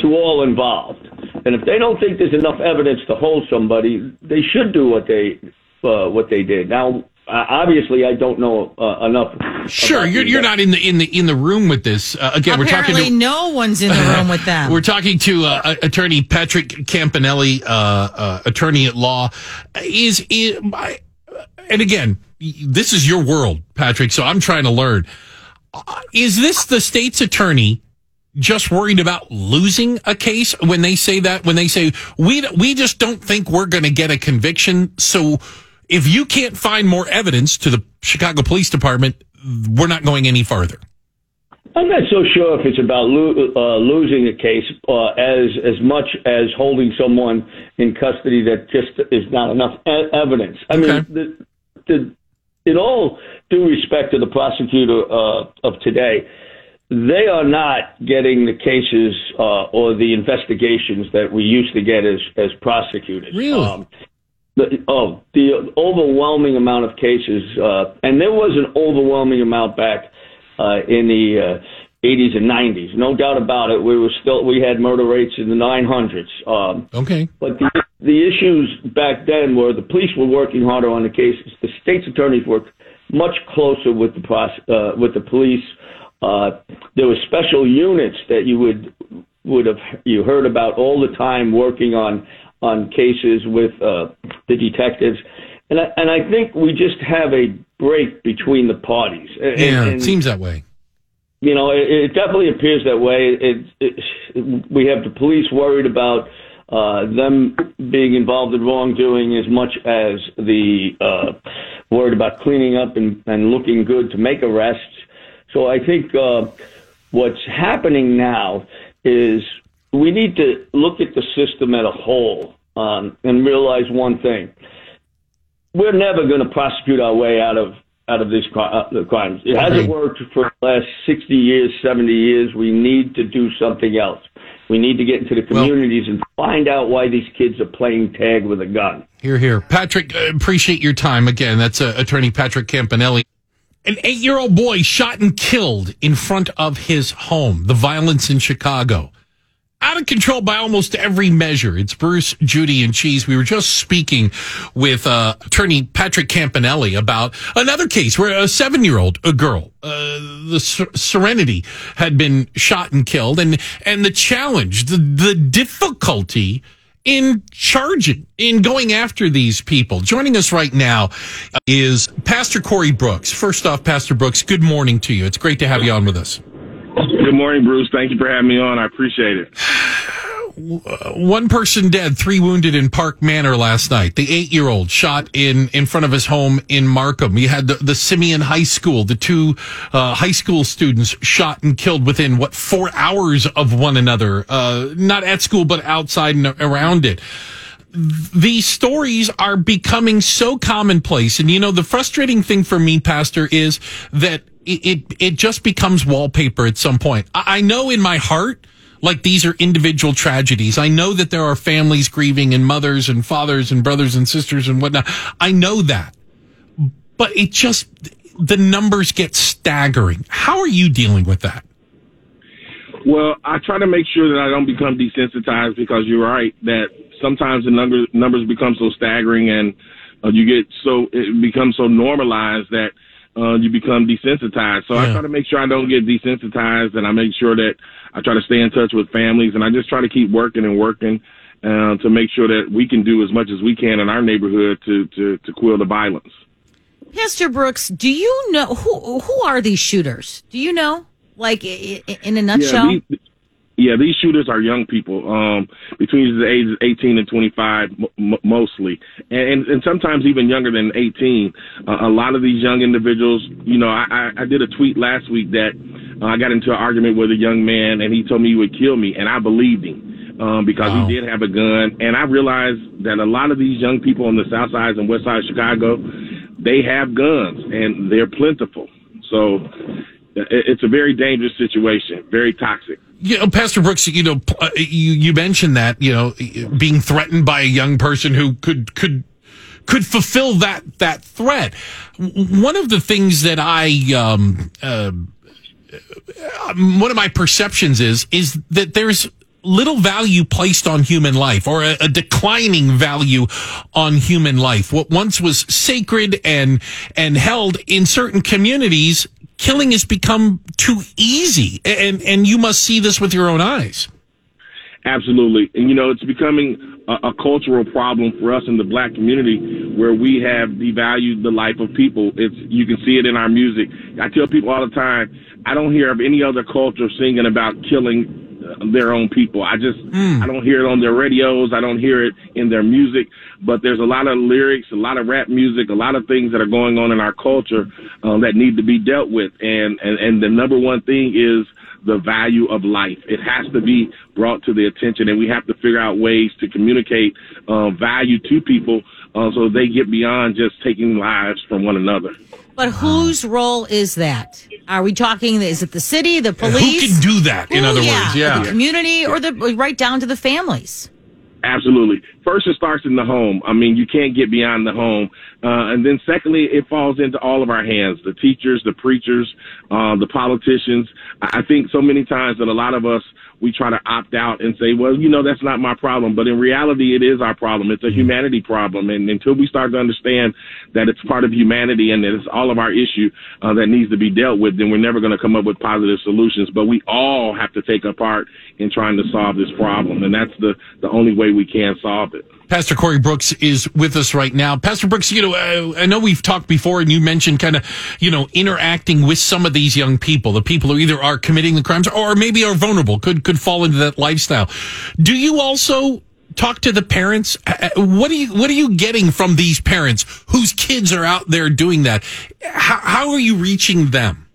to all involved. And if they don't think there's enough evidence to hold somebody, they should do what they uh, what they did. Now, uh, obviously, I don't know uh, enough Sure, you're you're not in the in the in the room with this. Uh, again, we're talking Apparently, to no one's in the room with them. We're talking to uh, attorney Patrick Campanelli, uh, uh, attorney at law. Is, is I, and again, this is your world, Patrick. So I'm trying to learn. Uh, Is this the state's attorney just worried about losing a case when they say that? When they say we we just don't think we're going to get a conviction, so if you can't find more evidence to the Chicago Police Department, we're not going any farther. I'm not so sure if it's about lo- uh, losing a case uh, as as much as holding someone in custody that just is not enough e- evidence. I mean, the, the, in all due respect to the prosecutor uh, of today, they are not getting the cases uh, or the investigations that we used to get as as prosecutors. Really? Um, the, oh, the overwhelming amount of cases, uh, and there was an overwhelming amount back uh, in the uh, 80s and 90s. No doubt about it. We were still we had murder rates in the 900s. Um, Okay. but the, the issues back then were the police were working harder on the cases. The state's attorneys worked much closer with the pros- uh, with the police. Uh, there were special units that you would would have you heard about all the time working on on cases with uh, the detectives. And I, and I think we just have a break between the parties. And- Yeah, and- it seems that way. you know, it, it definitely appears that way. It, it, we have the police worried about uh, them being involved in wrongdoing as much as the uh, worried about cleaning up and, and looking good to make arrests. So I think uh, what's happening now is we need to look at the system as a whole um, and realize one thing: we're never going to prosecute our way out of out of these uh, crimes. It hasn't worked for the last 60 years, 70 years. We need to do something else. We need to get into the communities and find out why these kids are playing tag with a gun. Here, here. Patrick, appreciate your time. Again, that's uh, attorney Patrick Campanelli. An eight year old boy shot and killed in front of his home. The violence in Chicago. Out of control by almost every measure. It's Bruce, Judy, and Cheese. We were just speaking with uh, attorney Patrick Campanelli about another case where a seven year old a girl, uh, the Ser- Serenity, had been shot and killed, and and the challenge, the the difficulty in charging, in going after these people. Joining us right now is Pastor Corey Brooks. First off, Pastor Brooks, good morning to you. It's great to have you on with us. Good morning, Bruce. Thank you for having me on. I appreciate it. one person dead, three wounded in Park Manor last night. The eight year old shot in, in front of his home in Markham. You had the, the Simeon High School, the two uh, high school students shot and killed within, what, four hours of one another. Uh, not at school, but outside and around it. These stories are becoming so commonplace. And you know, the frustrating thing for me, Pastor, is that it, it, it just becomes wallpaper at some point. I, I know in my heart, like these are individual tragedies. I know that there are families grieving and mothers and fathers and brothers and sisters and whatnot. I know that. But it just, the numbers get staggering. How are you dealing with that? Well, I try to make sure that I don't become desensitized because you're right that sometimes the number, numbers become so staggering and uh, you get so it becomes so normalized that uh, you become desensitized. So I try to make sure I don't get desensitized, and I make sure that I try to stay in touch with families, and I just try to keep working and working uh, to make sure that we can do as much as we can in our neighborhood to to, to quell the violence. Pastor Brooks, do you know who who are these shooters? Do you know, like in a nutshell? Yeah, these, yeah, these shooters are young people um, between the ages of 18 and 25, m- mostly, and, and sometimes even younger than 18. Uh, a lot of these young individuals, you know, I, I, I did a tweet last week that uh, I got into an argument with a young man, and he told me he would kill me, and I believed him um, because Wow. he did have a gun, and I realized that a lot of these young people on the south side and west side of Chicago, they have guns, and they're plentiful. So it's a very dangerous situation, very toxic. You know, Pastor Brooks, you know, uh, you, you mentioned that, you know, being threatened by a young person who could, could, could fulfill that, that threat. One of the things that I, um, uh, one of my perceptions is, is that there's little value placed on human life or a, a declining value on human life. What once was sacred and, and held in certain communities killing has become too easy, and and you must see this with your own eyes. Absolutely. And, you know, it's becoming a, a cultural problem for us in the black community where we have devalued the life of people. It's, you can see it in our music. I tell people all the time, I don't hear of any other culture singing about killing their own people. I just, I don't hear it on their radios. I don't hear it in their music, but there's a lot of lyrics, a lot of rap music, a lot of things that are going on in our culture um, that need to be dealt with. And, and, and the number one thing is the value of life. It has to be brought to the attention, and we have to figure out ways to communicate uh, value to people uh, so they get beyond just taking lives from one another. But whose role is that? Are we talking? Is it the city, the police? Who can do that? In Who- other words, yeah. the community, or the right down to the families. Absolutely. First, it starts in the home. I mean, you can't get beyond the home. Uh, and then secondly, it falls into all of our hands, the teachers, the preachers, uh, the politicians. I think so many times that a lot of us, we try to opt out and say, well, you know, that's not my problem. But in reality, it is our problem. It's a humanity problem. And until we start to understand that it's part of humanity and that it's all of our issue uh, that needs to be dealt with, then we're never going to come up with positive solutions. But we all have to take a part in trying to solve this problem. And that's the, the only way we can solve it. Pastor Corey Brooks is with us right now. Pastor Brooks, you know, uh, I know we've talked before and you mentioned kind of, you know, interacting with some of these young people, the people who either are committing the crimes or maybe are vulnerable, could, could fall into that lifestyle. Do you also talk to the parents? Uh, uh, What are you, what are you getting from these parents whose kids are out there doing that? How, how are you reaching them?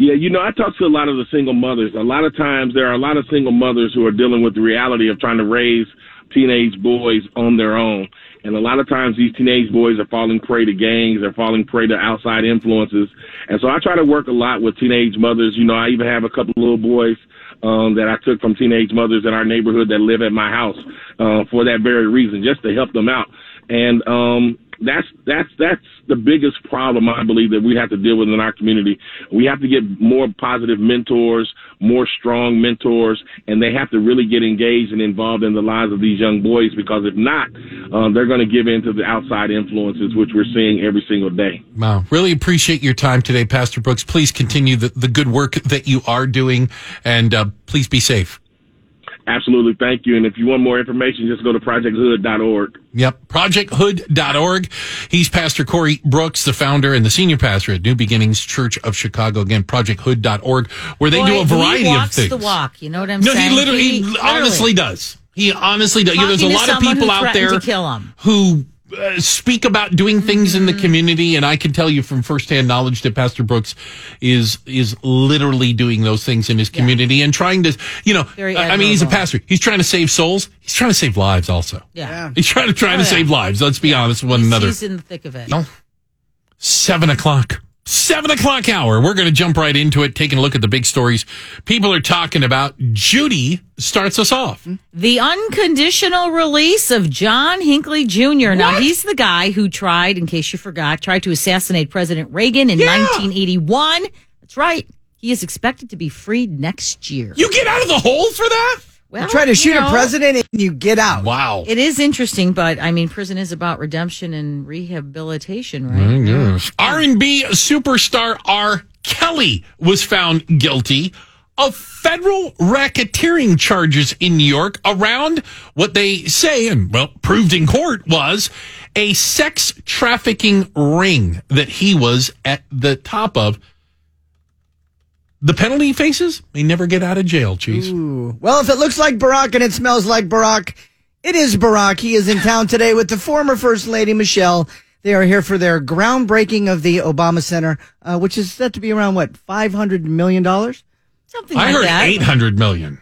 Yeah, you know, I talk to a lot of the single mothers. A lot of times there are a lot of single mothers who are dealing with the reality of trying to raise teenage boys on their own. And a lot of times these teenage boys are falling prey to gangs, they're falling prey to outside influences. And so I try to work a lot with teenage mothers. You know, I even have a couple little boys um, that I took from teenage mothers in our neighborhood that live at my house uh, for that very reason, just to help them out. And um, that's that's that's the biggest problem I believe that we have to deal with in our community. We have to get more positive mentors, more strong mentors, and they have to really get engaged and involved in the lives of these young boys because if not, um, they're going to give in to the outside influences, which we're seeing every single day. Wow. Really appreciate your time today, Pastor Brooks. Please continue the, the good work that you are doing and uh, please be safe. Absolutely, thank you. And if you want more information, just go to projecthood.org. Yep. ProjectHood.org. He's Pastor Corey Brooks, the founder and the senior pastor at New Beginnings Church of Chicago. Again, ProjectHood.org, where they do a variety he of walks things. the walk. You know what I'm no, saying? No, he literally, he honestly does. He honestly does. You know, there's a lot of someone who people out there to kill him. who uh, speak about doing things in the Mm-hmm. community, and I can tell you from firsthand knowledge that Pastor Brooks is is literally doing those things in his community and trying to, you know, I mean, he's a pastor. He's trying to save souls. He's trying to save lives also. Yeah. He's trying to trying Oh, to yeah. save lives. Let's be honest with one He's- another. He's in the thick of it. No. Seven o'clock. Seven o'clock hour. We're going to jump right into it, taking a look at the big stories people are talking about. Judy starts us off. The unconditional release of John Hinckley Jr. Now, he's the guy who tried, in case you forgot, tried to assassinate President Reagan in 1981. That's right. He is expected to be freed next year. You get out of the hole for that? Well, You try to shoot you know, a president and you get out. Wow. It is interesting, but I mean, prison is about redemption and rehabilitation, right? Mm, R&B superstar R. Kelly was found guilty of federal racketeering charges in New York around what they say and well proved in court was a sex trafficking ring that he was at the top of. The penalty he faces may never get out of jail, Cheese. Ooh. Well, if it looks like Barack and it smells like Barack, it is Barack. He is in town today with the former First Lady Michelle. They are here for their groundbreaking of the Obama Center, uh, which is set to be around what five hundred million dollars. Something I like heard that. 800 million.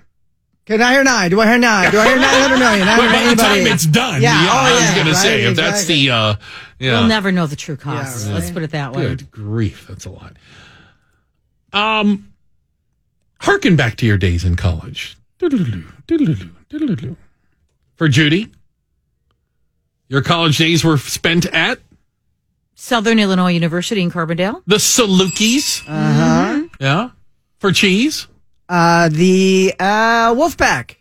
Can I hear nine? Do I hear nine? Do I hear nine hundred million? I But don't by the time it's done, Yeah. yeah, Oh, I was yeah, going to say, right, if that's exactly. the, uh, yeah. We'll never know the true costs. Yeah, Let's put it that way. Good grief, that's a lot. Um, harken back to your days in college. For Judy, your college days were spent at Southern Illinois University in Carbondale. the Salukis. Uh huh. Yeah. For cheese, Uh, the uh, Wolfpack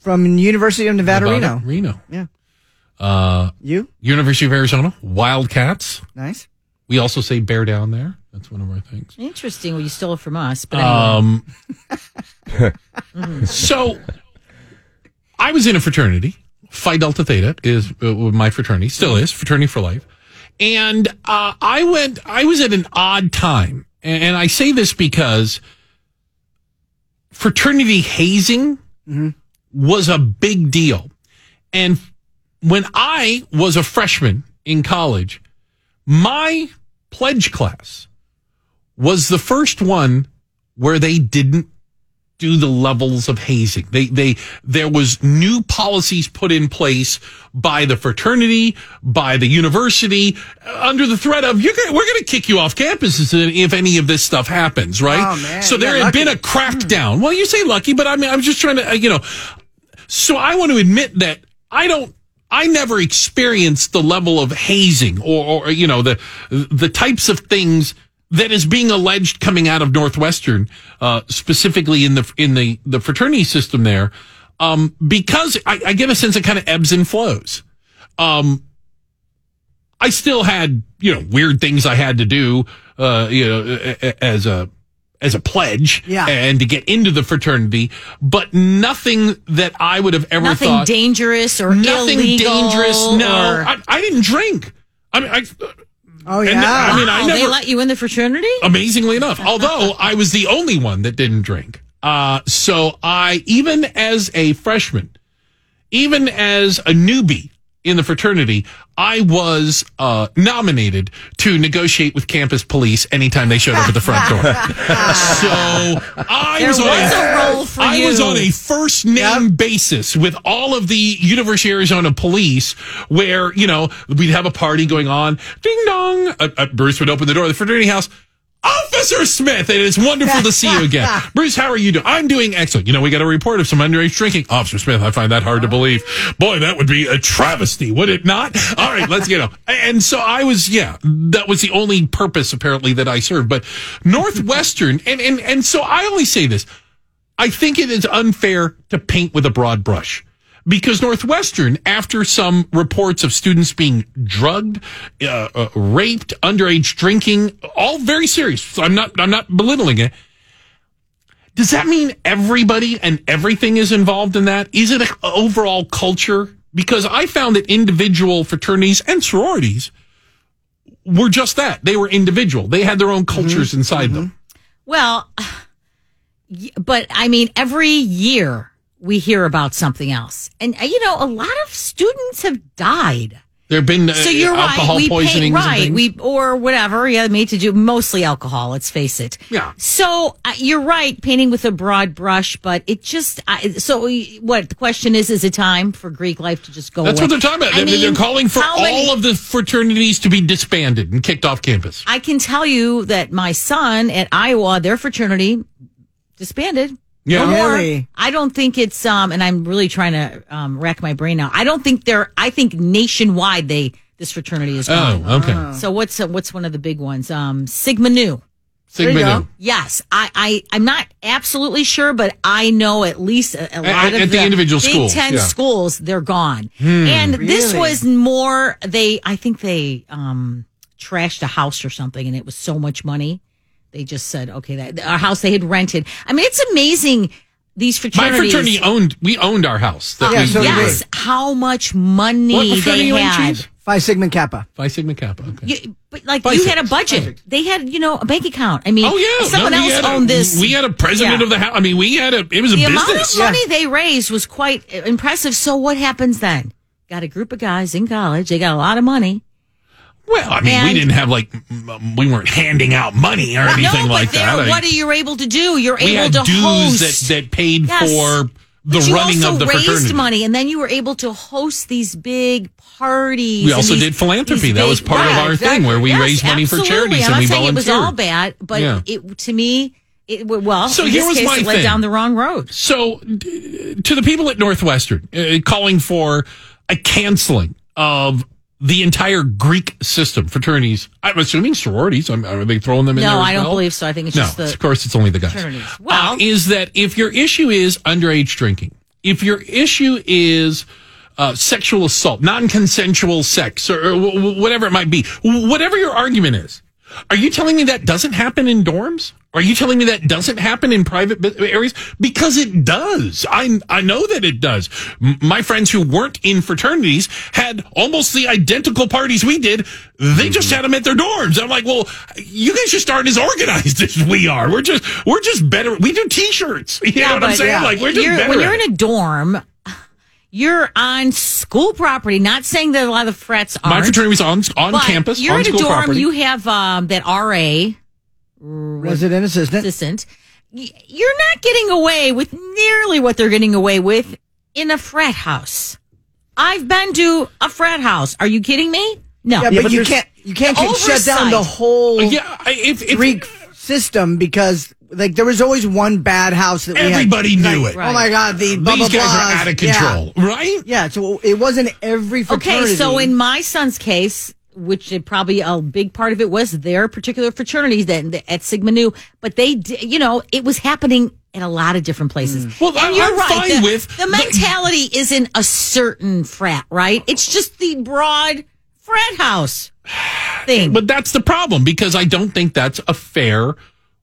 from University of Nevada, Nevada, Reno. Reno. Yeah. Uh, You University of Arizona, Wildcats. nice. We also say bear down there. That's one of our things. Interesting. Well, you stole it from us, but anyway. Um, so I was in a fraternity. Phi Delta Theta is uh, my fraternity, still is fraternity for life. And uh, I went. I was at an odd time, and, and I say this because fraternity hazing was a big deal. And when I was a freshman in college, my pledge class was the first one where they didn't do the levels of hazing. They they there was new policies put in place by the fraternity, by the university, uh, under the threat of you're we're going to kick you off campuses if any of this stuff happens, right? Oh, man, so there had been a lucky. crackdown. Well, you say lucky, but I mean I'm just trying to uh, you know. So I want to admit that I don't. I never experienced the level of hazing or, or you know the the types of things that is being alleged coming out of Northwestern, uh, specifically in the in the the fraternity system there, um, because I, I get a sense it kind of ebbs and flows. Um, I still had you know weird things I had to do, uh, you know, as a as a pledge, Yeah. and to get into the fraternity, but nothing that I would have ever nothing thought dangerous or nothing illegal dangerous. No, or- I, I didn't drink. I mean, I, Oh yeah. and yeah. I mean, I Wow, they never. let you in the fraternity? amazingly enough, although I was the only one that didn't drink. Uh, so I, even as a freshman, even as a newbie in the fraternity, I was uh, nominated to negotiate with campus police anytime they showed up at the front door. so I There was, on was a role for I was on a first name basis with all of the University of Arizona police, where you know we'd have a party going on. Ding dong! Uh, uh, Bruce would open the door of the fraternity house. Officer Smith, it is wonderful to see you again. Bruce, how are you doing? I'm doing excellent. You know, we got a report of some underage drinking. Officer Smith, I find that hard to believe. Boy, that would be a travesty, would it not? All right, let's get on. And so I was, yeah, that was the only purpose apparently that I served. But Northwestern, and, and, and so I only say this. I think it is unfair to paint with a broad brush because Northwestern, after some reports of students being drugged, uh, uh, raped, underage drinking, all very serious. So I'm not, I'm not belittling it. Does that mean everybody and everything is involved in that? Is it an overall culture? Because I found that individual fraternities and sororities were just that. They were individual. They had their own cultures inside them. Well, but I mean, every year we hear about something else. And, uh, you know, a lot of students have died. There have been uh, So you're alcohol right. We pay, and right. We or whatever. Yeah, made to do mostly alcohol. Let's face it. Yeah. So uh, you're right, painting with a broad brush, but it just. I so we- what the question is? Is it time for Greek life to just go? That's away? what they're talking about. I They're, they're calling for all many- of the fraternities to be disbanded and kicked off campus. I can tell you that my son at Iowa, their fraternity disbanded. Yeah. No more. Really? I don't think it's um and I'm really trying to um rack my brain now. I don't think they're I think nationwide they this fraternity is gone. Oh, okay. So what's uh, what's one of the big ones? Um Sigma Nu. Sigma. Nu. Yes, I, I I'm not absolutely sure, but I know at least a, a lot At- of at the individual Big schools, Ten yeah. schools. They're gone, and this was more. They I think they um trashed a house or something, and it was so much money. They just said, okay, that our house they had rented. I mean, it's amazing. These fraternities. My fraternity owned. We owned our house. That Yeah, we, so we did yes, how much money What fraternity they you had. Chief? Phi Sigma Kappa. Phi Sigma Kappa. Okay. You, but like Phi you Six. had a budget. They had, you know, a bank account. I mean, oh yeah. someone No, else had a- owned this. We had a president Yeah. of the house. I mean, we had a. It was a the amount business. of money they raised was quite uh, impressive. So what happens then? Got a group of guys in college. They got a lot of money. Well, I mean, we didn't have like we weren't handing out money or anything no, like they're- that. What are you able to do? You're we able had to dues host. that that paid Yes. for the But you running also of the raised fraternity. money, and then you were able to host these big parties. We also these- did philanthropy. these That was big- part of our exactly. thing where we Yes, raised money for absolutely. charities I'm and we not saying it was all bad, but Yeah. it to me, it well. So here was case, my it led thing. down the wrong road. So, to the people at Northwestern, uh, calling for a canceling of the entire Greek system, fraternities. I'm assuming sororities. I'm, are they throwing them in No, there? as I don't well? believe so. I think it's no, just the of course, it's only the guys. fraternities. Uh, Well, is that if your issue is underage drinking, if your issue is uh, sexual assault, non-consensual sex, or, or wh- wh- whatever it might be, whatever your argument is, Are you telling me that doesn't happen in dorms? Are you telling me that doesn't happen in private areas? Because it does. I I know that it does. My friends who weren't in fraternities had almost the identical parties we did. They just mm-hmm. had them at their dorms. I'm like, well, you guys just aren't as organized as we are. We're just we're just better. We do t-shirts. You know what I'm but, saying? Like we're just you're- better. when you're in a dorm, you're on school property. Not saying that a lot of the frets aren't. my fraternity was on on campus. You're on in a dorm. property. You have um, that RA Resident assistant. assistant. You're not getting away with nearly what they're getting away with in a frat house. I've been to a frat house. Are you kidding me? No. Yeah, but, you can't you can't shut down the oversight. whole yeah, if, if Greek system because like there was always one bad house that we had. Everybody knew Like, it. Oh my god, the blah, These blah, guys are out of Yeah. control, right? Yeah, so it wasn't every fraternity. Okay, so in my son's case, which it probably a big part of it was their particular fraternities that at Sigma Nu, but they, you know, it was happening in a lot of different places. Mm. Well, and I- you're I'm right. fine the, with the the- mentality isn't a certain frat, right? It's just the broad frat house thing. But that's the problem because I don't think that's a fair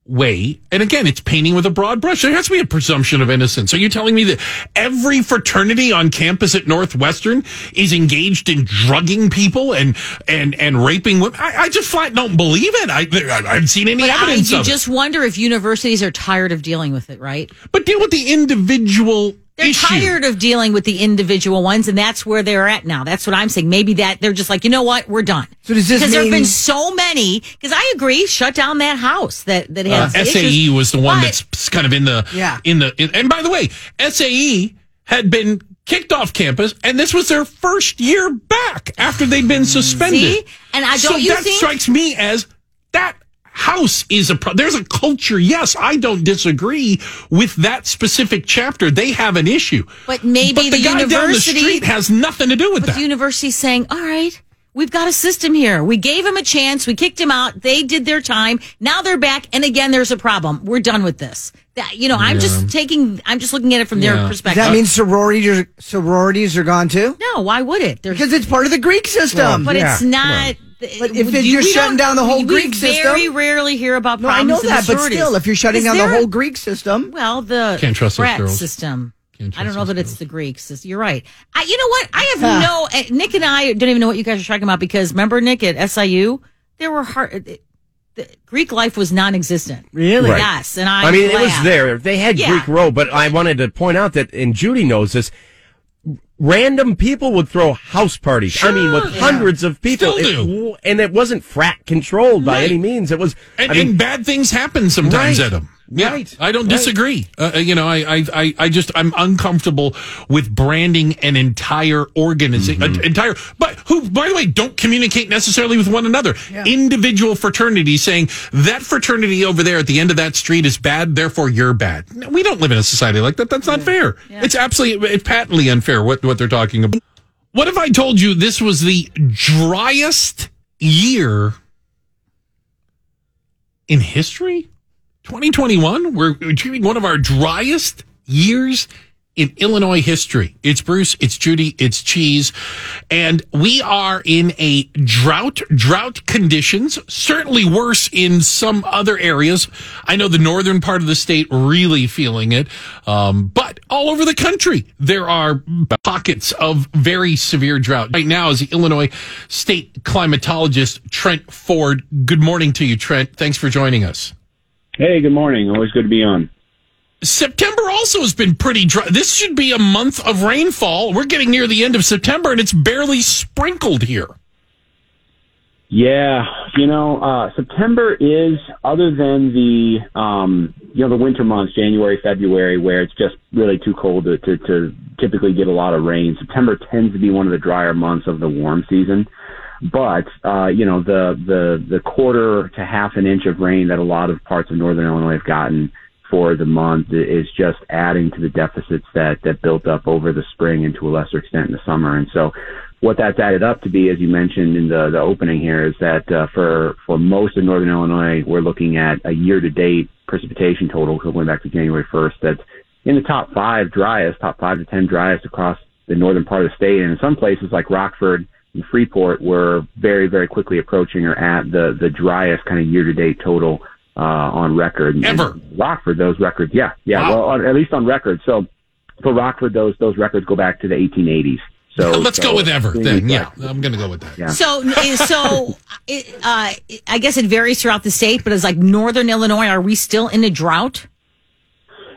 way. And again, it's painting with a broad brush. There has to be a presumption of innocence. Are you telling me that every fraternity on campus at Northwestern is engaged in drugging people and and and raping women? I, I just flat don't believe it. I, I haven't seen any But I, evidence you of just wonder if universities are tired of dealing with it, right? But deal with the individual They're issue. tired of dealing with the individual ones, and that's where they're at now. That's what I'm saying. Maybe that they're just like, you know what, we're done. So does this because there have been so many? Because I agree, shut down that house that that Uh, has SAE issues. was the one But- that's kind of in the Yeah. in the in, and by the way, SAE had been kicked off campus, and this was their first year back after they'd been suspended. See? And I so don't you that think- strikes me as that house is a pro- there's a culture. Yes, I don't disagree with that specific chapter. They have an issue, But maybe but the, the guy down the university- street has nothing to do with But that. the university's saying, all right, we've got a system here. We gave him a chance. We kicked him out. They did their time. Now they're back. And again, there's a problem. We're done with this. That, you know, I'm just taking, I'm just looking at it from Yeah. their Does perspective. that means sororities are, sororities are gone too? no, why would it? There's, Because it's part of the Greek system. but Yeah, it's not. But if we- you're shutting down the whole we Greek system- very rarely hear about no, I know that, but still, if you're shutting Is down the there- whole Greek system, well, the Can't trust those frat girls. system. Can't I don't know those that it's the Greeks. You're right. I, you know what? I have Huh. no. uh, Nick and I don't even know what you guys are talking about because remember Nick at SIU, there were hard. The Greek life was non-existent. Really? Right. Yes, and I. I mean, it was there. They had Yeah. Greek row, but I wanted to point out that, and Judy knows this. Random people would throw house parties. I mean, with Sure. hundreds of people, It- and it wasn't frat controlled by Right. any means. It was. And, I mean, and bad things happen sometimes Right. at them. Yeah, Right. I don't Right. disagree. Uh, you know, I, I, I, just I'm uncomfortable with branding an entire organization, Mm-hmm. entire, but who, by the way, don't communicate necessarily with one another. Individual fraternities saying that fraternity over there at the end of that street is bad, therefore you're bad. No, we don't live in a society like that. That's not fair. It's absolutely, it's patently unfair what what they're talking about. What if I told you this was the driest year in history? 2021, we're achieving one of our driest years in Illinois history. It's Bruce, it's Judy, it's Cheese, and we are in a drought, drought conditions, certainly worse in some other areas. I know the northern part of the state really feeling it, um, but all over the country, there are pockets of very severe drought. Right now is the Illinois state climatologist, Trent Ford. Good morning to you, Trent. Thanks for joining us. Hey, good morning. Always good to be on. September also has been pretty dry. This should be a month of rainfall. We're getting near the end of September and it's barely sprinkled here. Yeah, you know, uh, September is other than the um, you know the winter months, January, February, where it's just really too cold to, to to typically get a lot of rain. September tends to be one of the drier months of the warm season. But uh, you know the the the quarter to half an inch of rain that a lot of parts of northern Illinois have gotten for the month is just adding to the deficits that that built up over the spring and to a lesser extent in the summer. And so what that's added up to be, as you mentioned in the, the opening here, is that uh, for for most of northern Illinois, we're looking at a year to date precipitation total going back to January 1st that's in the top five driest, top five to ten driest across the northern part of the state, and in some places like Rockford, and Freeport were very, very quickly approaching or at the, the driest kind of year to date total, uh, on record. And Ever. Rockford, those records, yeah, yeah, Wow. well, on, at least on record. So for Rockford, those, those records go back to the 1880s. So Let's so go with ever then. Yeah. I'm going to go with that. Yeah. So, so it, uh, I guess it varies throughout the state, but it's like Northern Illinois. Are we still in a drought?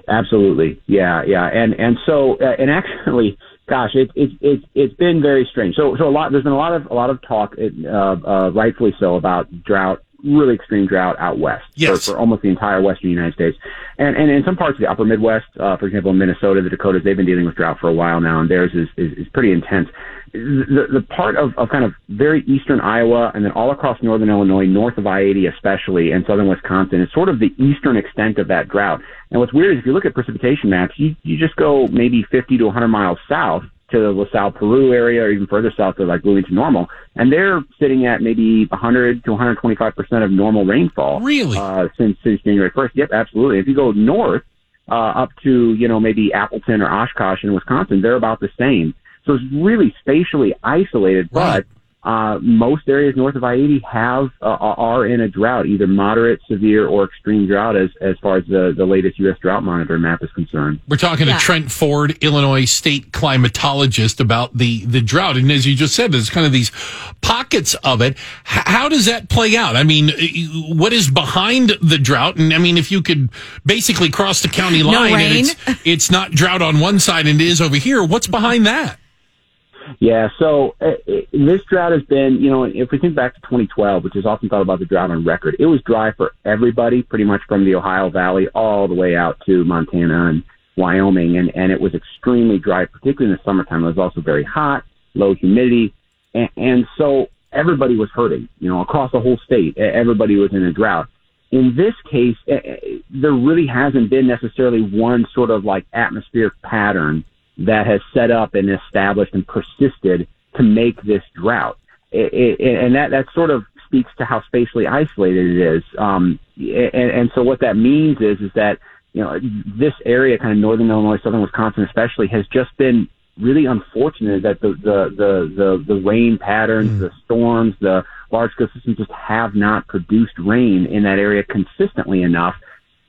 Absolutely, yeah, yeah, and and so uh, and actually, gosh, it it it it's been very strange. So so a lot there's been a lot of a lot of talk, uh, uh, rightfully so, about drought, really extreme drought out west Yes. for, for almost the entire western United States, and and in some parts of the upper Midwest, uh, for example, in Minnesota, the Dakotas, they've been dealing with drought for a while now, and theirs is is, is pretty intense. The, the part of, of kind of very eastern Iowa and then all across northern Illinois, north of I-80 especially, and southern Wisconsin is sort of the eastern extent of that drought. And what's weird is if you look at precipitation maps, you, you just go maybe 50 to 100 miles south to the LaSalle, Peru area, or even further south to like Bloomington Normal, and they're sitting at maybe 100 to 125 percent of normal rainfall. Really? Uh, since since January 1st. Yep, absolutely. If you go north uh, up to you know maybe Appleton or Oshkosh in Wisconsin, they're about the same. So it's really spatially isolated, Right. but uh, most areas north of I-80 have uh, are in a drought, either moderate, severe, or extreme drought, as as far as the the latest U.S. Drought Monitor map is concerned. We're talking Yeah. to Trent Ford, Illinois state climatologist, about the, the drought. And as you just said, there's kind of these pockets of it. H- how does that play out? I mean, uh, what is behind the drought? And I mean, if you could basically cross the county line and it's, it's not drought on one side and it is over here, what's behind that? Yeah, so uh, uh, this drought has been, you know, if we think back to 2012, which is often thought about the drought on record, it was dry for everybody, pretty much from the Ohio Valley all the way out to Montana and Wyoming, and and it was extremely dry, particularly in the summertime. It was also very hot, low humidity, and, and so everybody was hurting, you know, across the whole state. Everybody was in a drought. In this case, there really hasn't been necessarily one sort of like atmospheric pattern that has set up and established and persisted to make this drought. It, it, and that, that sort of speaks to how spatially isolated it is. Um, and, and so what that means is, is that, you know, this area, kind of northern Illinois, southern Wisconsin especially, has just been really unfortunate that the, the, the, the, the rain patterns, the storms, the large scale systems just have not produced rain in that area consistently enough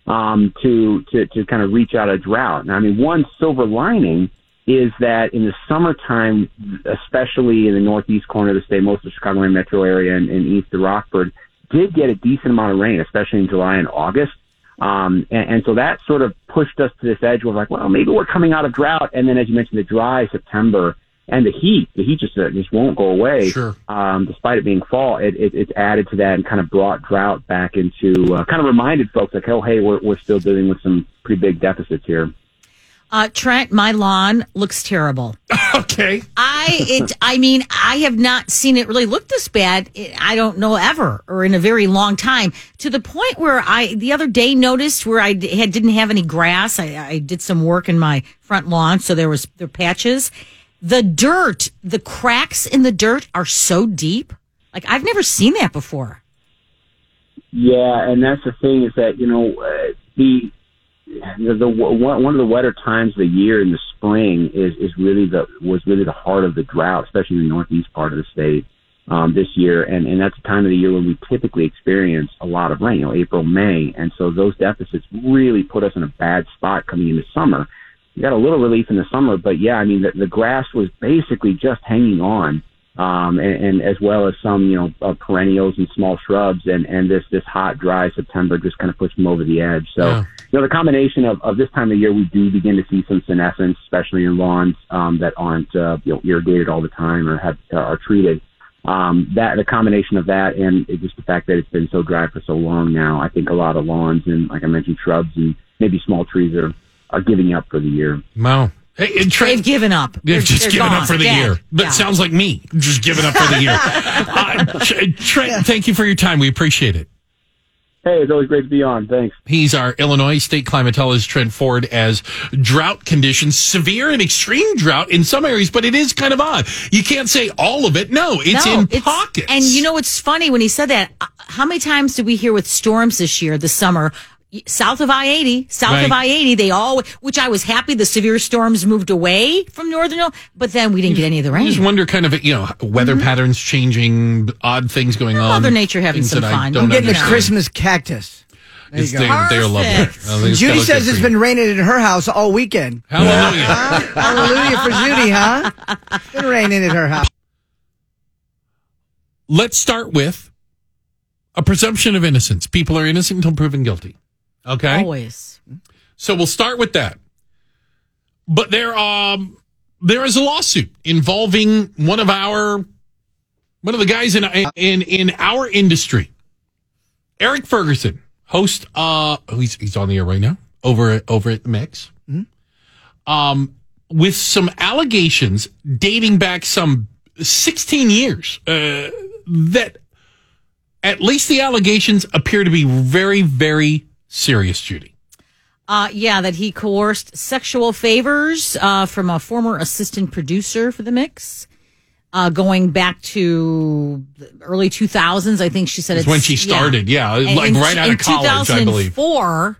um, to, to, to kind of reach out a drought. Now, I mean, one silver lining is that in the summertime, especially in the northeast corner of the state, most of the Chicagoland metro area and, and east of Rockford, did get a decent amount of rain, especially in July and August. Um, and, and so that sort of pushed us to this edge where like, well, maybe we're coming out of drought. And then, as you mentioned, the dry September and the heat, the heat just, uh, just won't go away. Sure. Um, despite it being fall, it, it, it's added to that and kind of brought drought back into, uh, kind of reminded folks like, oh, hey, we're, we're still dealing with some pretty big deficits here. Uh, Trent, my lawn looks terrible. Okay. I it I mean I have not seen it really look this bad. I don't know ever or in a very long time. To the point where I the other day noticed where I had didn't have any grass. I, I did some work in my front lawn, so there was there were patches. The dirt, the cracks in the dirt are so deep. Like I've never seen that before. Yeah, and that's the thing is that you know uh, the the, the one one of the wetter times of the year in the spring is is really the was really the heart of the drought, especially in the northeast part of the state um, this year, and and that's the time of the year when we typically experience a lot of rain, you know, April, May, and so those deficits really put us in a bad spot coming into summer. We got a little relief in the summer, but yeah, I mean the, the grass was basically just hanging on um, and, and as well as some, you know, uh, perennials and small shrubs. And, and this, this hot, dry September just kind of pushed them over the edge. So, Yeah. you know, the combination of, of this time of year, we do begin to see some senescence, especially in lawns, um, that aren't, uh, you know, irrigated all the time or have, uh, are treated. Um, that, the combination of that and it- just the fact that it's been so dry for so long now, I think a lot of lawns and, like I mentioned, shrubs and maybe small trees are, are giving up for the year. Wow. Hey, and Trent, They've given up. They've They're- just they're given gone. up for the Dead. year. But Yeah. sounds like me, just giving up for the year. uh, Tr- Trent, thank you for your time. We appreciate it. Hey, it's always great to be on. Thanks. He's our Illinois state climatologist, Trent Ford, as drought conditions, severe and extreme drought in some areas, but it is kind of odd. You can't say all of it. No, it's No, in pockets. And you know what's funny when he said that? uh, How many times did we hear with storms this year, this summer? South of I eighty, south of I eighty. They all, which I was happy the severe storms moved away from northern, Ill- but then we didn't get any of the rain. I just wonder, kind of, you know, weather mm-hmm. patterns changing, odd things going on. Mother Nature having some fun. I'm getting a. Christmas cactus. There It's, you they, go. they are lovely. I Perfect. think it's Judy says it's been raining in her house all weekend. for you. Hallelujah. Hallelujah for Judy, huh? It's been raining in her house. Let's start with a presumption of innocence. People are innocent until proven guilty. Okay. Always. So we'll start with that. But there, um, there is a lawsuit involving one of our, one of the guys in in in our industry, Eric Ferguson, host. Uh, oh, he's he's on the air right now over at, over at the Mix. Um, with some allegations dating back some sixteen years. Uh, that at least the allegations appear to be very very serious, Judy. Uh, yeah, that he coerced sexual favors uh, from a former assistant producer for the mix. Uh, going back to the early 2000s, I think she said It's it's when she started, yeah, And like in- right out of college, I believe. 2004,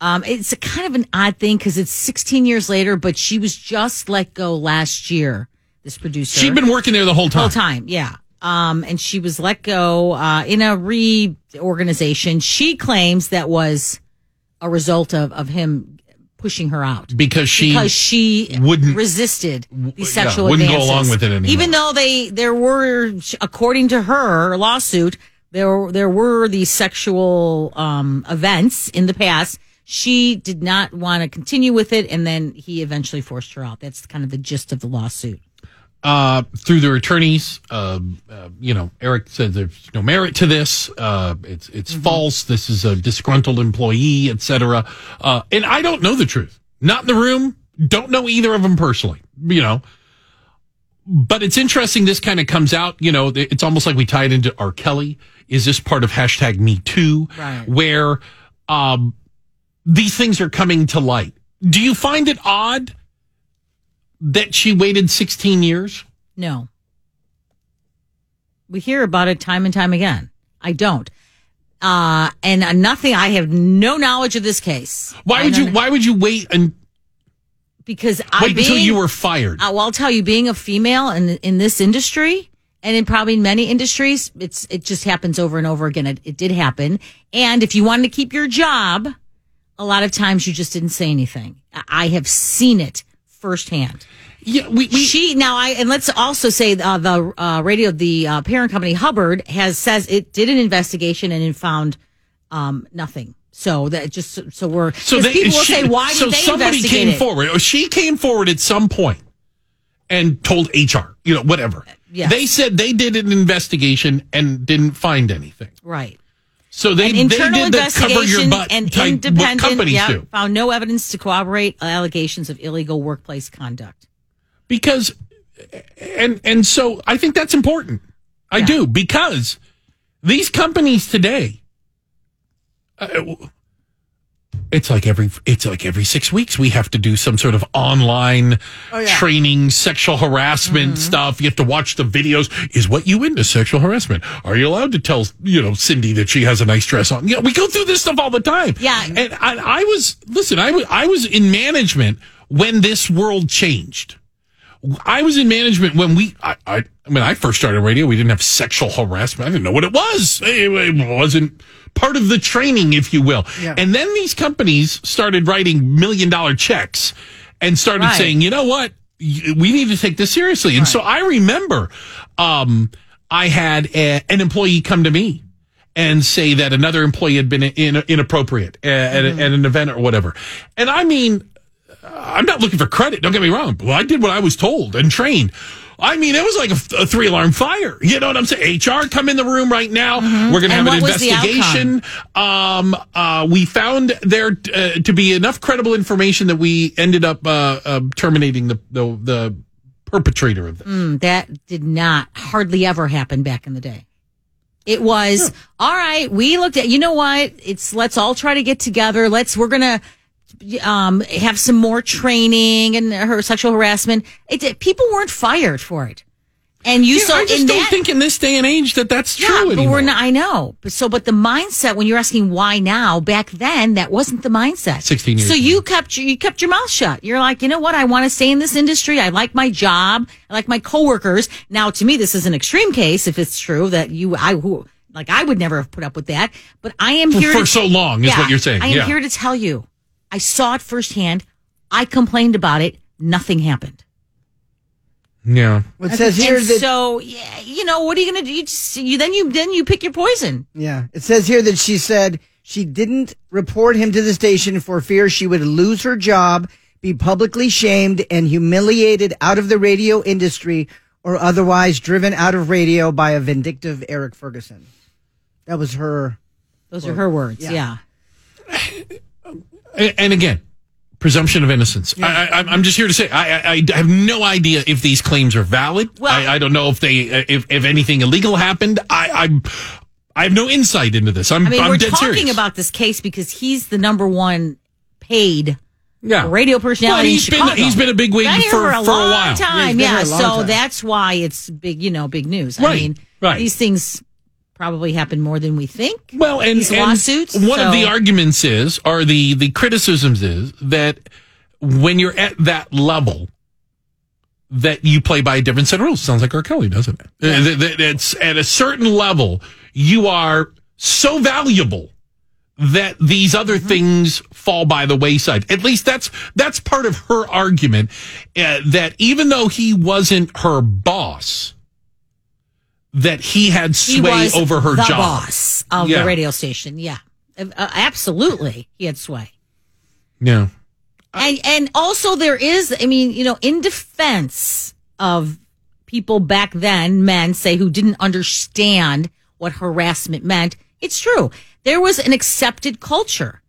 um, it's a kind of an odd thing because it's 16 years later, but she was just let go last year. This producer, She'd been working there the whole time. whole time, yeah. Um, and she was let go uh, in a reorganization. She claims that was a result of of him pushing her out because she because she wouldn't- resisted yeah, these sexual wouldn't go along with it anymore. Even though they there were, according to her lawsuit, there there were these sexual um, events in the past. She did not want to continue with it, and then he eventually forced her out. That's kind of the gist of the lawsuit. Uh, through their attorneys, uh, uh, you know, Eric said there's no merit to this. Uh, it's it's false. This is a disgruntled employee, etc. Uh, and I don't know the truth. Not in the room. Don't know either of them personally. You know. But it's interesting. This kind of comes out. You know, it's almost like we tie it into R. Kelly. Is this part of hashtag Me Too? Right. Where um, these things are coming to light. Do you find it odd that she waited 16 years? No. We hear about it time and time again. I don't. Uh, and nothing, I have no knowledge of this case. Why would you? Why would you wait and Because I wait until you were fired? Uh, well, I'll tell you, being a female in in this industry, and in probably many industries, it's it just happens over and over again. It, it did happen, and if you wanted to keep your job, a lot of times you just didn't say anything. I have seen it firsthand. Yeah, we, we she now I and let's also say uh, the uh, radio the uh, parent company Hubbard has says it did an investigation and it found um, nothing. So that just so we're so they, people will she- say why so did they somebody came it? forward, or she came forward at some point and told HR, you know, whatever. yes. They said they did an investigation and didn't find anything. Right. So they An they internal did the cover your butt and type independent companies yeah, do. found no evidence to corroborate allegations of illegal workplace conduct. because and and so I think that's important. I do because these companies today uh, it's like every it's like every 6 weeks we have to do some sort of online oh, training sexual harassment mm-hmm. stuff. You have to watch the videos. Is what you into sexual harassment? Are you allowed to tell you know Cindy that she has a nice dress on? Yeah we go through this stuff all the time. Yeah. and I, I was listen I was I was in management when this world changed. I was in management when we, I, I, when I first started radio, we didn't have sexual harassment. I didn't know what it was. It, it wasn't part of the training, if you will. Yeah. And then these companies started writing million dollar checks and started Right. saying, you know what? We need to take this seriously. And so I remember, um, I had a, an employee come to me and say that another employee had been in, inappropriate at, at, at an event or whatever. And I mean, I'm not looking for credit. Don't get me wrong. Well, I did what I was told and trained. I mean, it was like a, a three alarm fire. You know what I'm saying? HR, come in the room right now. We're going to have an what was the investigation. Um, uh, we found there uh, to be enough credible information that we ended up uh, uh, terminating the, the the perpetrator of this. Mm, that did not hardly ever happen back in the day. It was all right. We looked at. You know what? It's let's all try to get together. Let's we're gonna um have some more training and her sexual harassment. It did- people weren't fired for it. And you Yeah, so I just in don't that, think in this day and age that that's yeah, true but anymore. we're not. I know. But so, but the mindset when you're asking why now, back then that wasn't the mindset. 16 years So ago. you kept your- you kept your mouth shut. You're like, you know what? I want to stay in this industry. I like my job. I like my coworkers. Now, to me, this is an extreme case if it's true that you I who like I would never have put up with that. But I am here for to- so long is what you're saying, I am yeah. here to tell you, I saw it firsthand. I complained about it. Nothing happened. Yeah. It says here and that so yeah, you know what are you going to do? You, just, you then you then you pick your poison. Yeah. It says here that she said she didn't report him to the station for fear she would lose her job, be publicly shamed and humiliated out of the radio industry or otherwise driven out of radio by a vindictive Eric Ferguson. That was her. Those are her words. Yeah. And, again, presumption of innocence. I, I, I'm just here to say I, I, I have no idea if these claims are valid. I, I don't know if they uh, if, if anything illegal happened. I, I'm I have no insight into this. I'm I mean, I'm we're talking serious. about this case because he's the number one paid Yeah. radio personality Well, he's been- he's been a big wig for- for a for a long while. Time. Yeah, long so time. that's why it's big. You know, big news. I Right, mean, right. these things probably happen more than we think. Well, and, these and lawsuits. One of the arguments is, or the the criticisms is that when you're at that level, that you play by a different set of rules. Sounds like R. Kelly, doesn't it? That it's at a certain level, you are so valuable that these other Mm-hmm. things fall by the wayside. At least that's that's part of her argument. Uh, that even though he wasn't her boss, that he had he sway was over her the job. boss of Yeah. the radio station. Yeah, Uh, absolutely, he had sway. Yeah. and and also there is i mean you know in defense of people back then men say who didn't understand what harassment meant it's true there was an accepted culture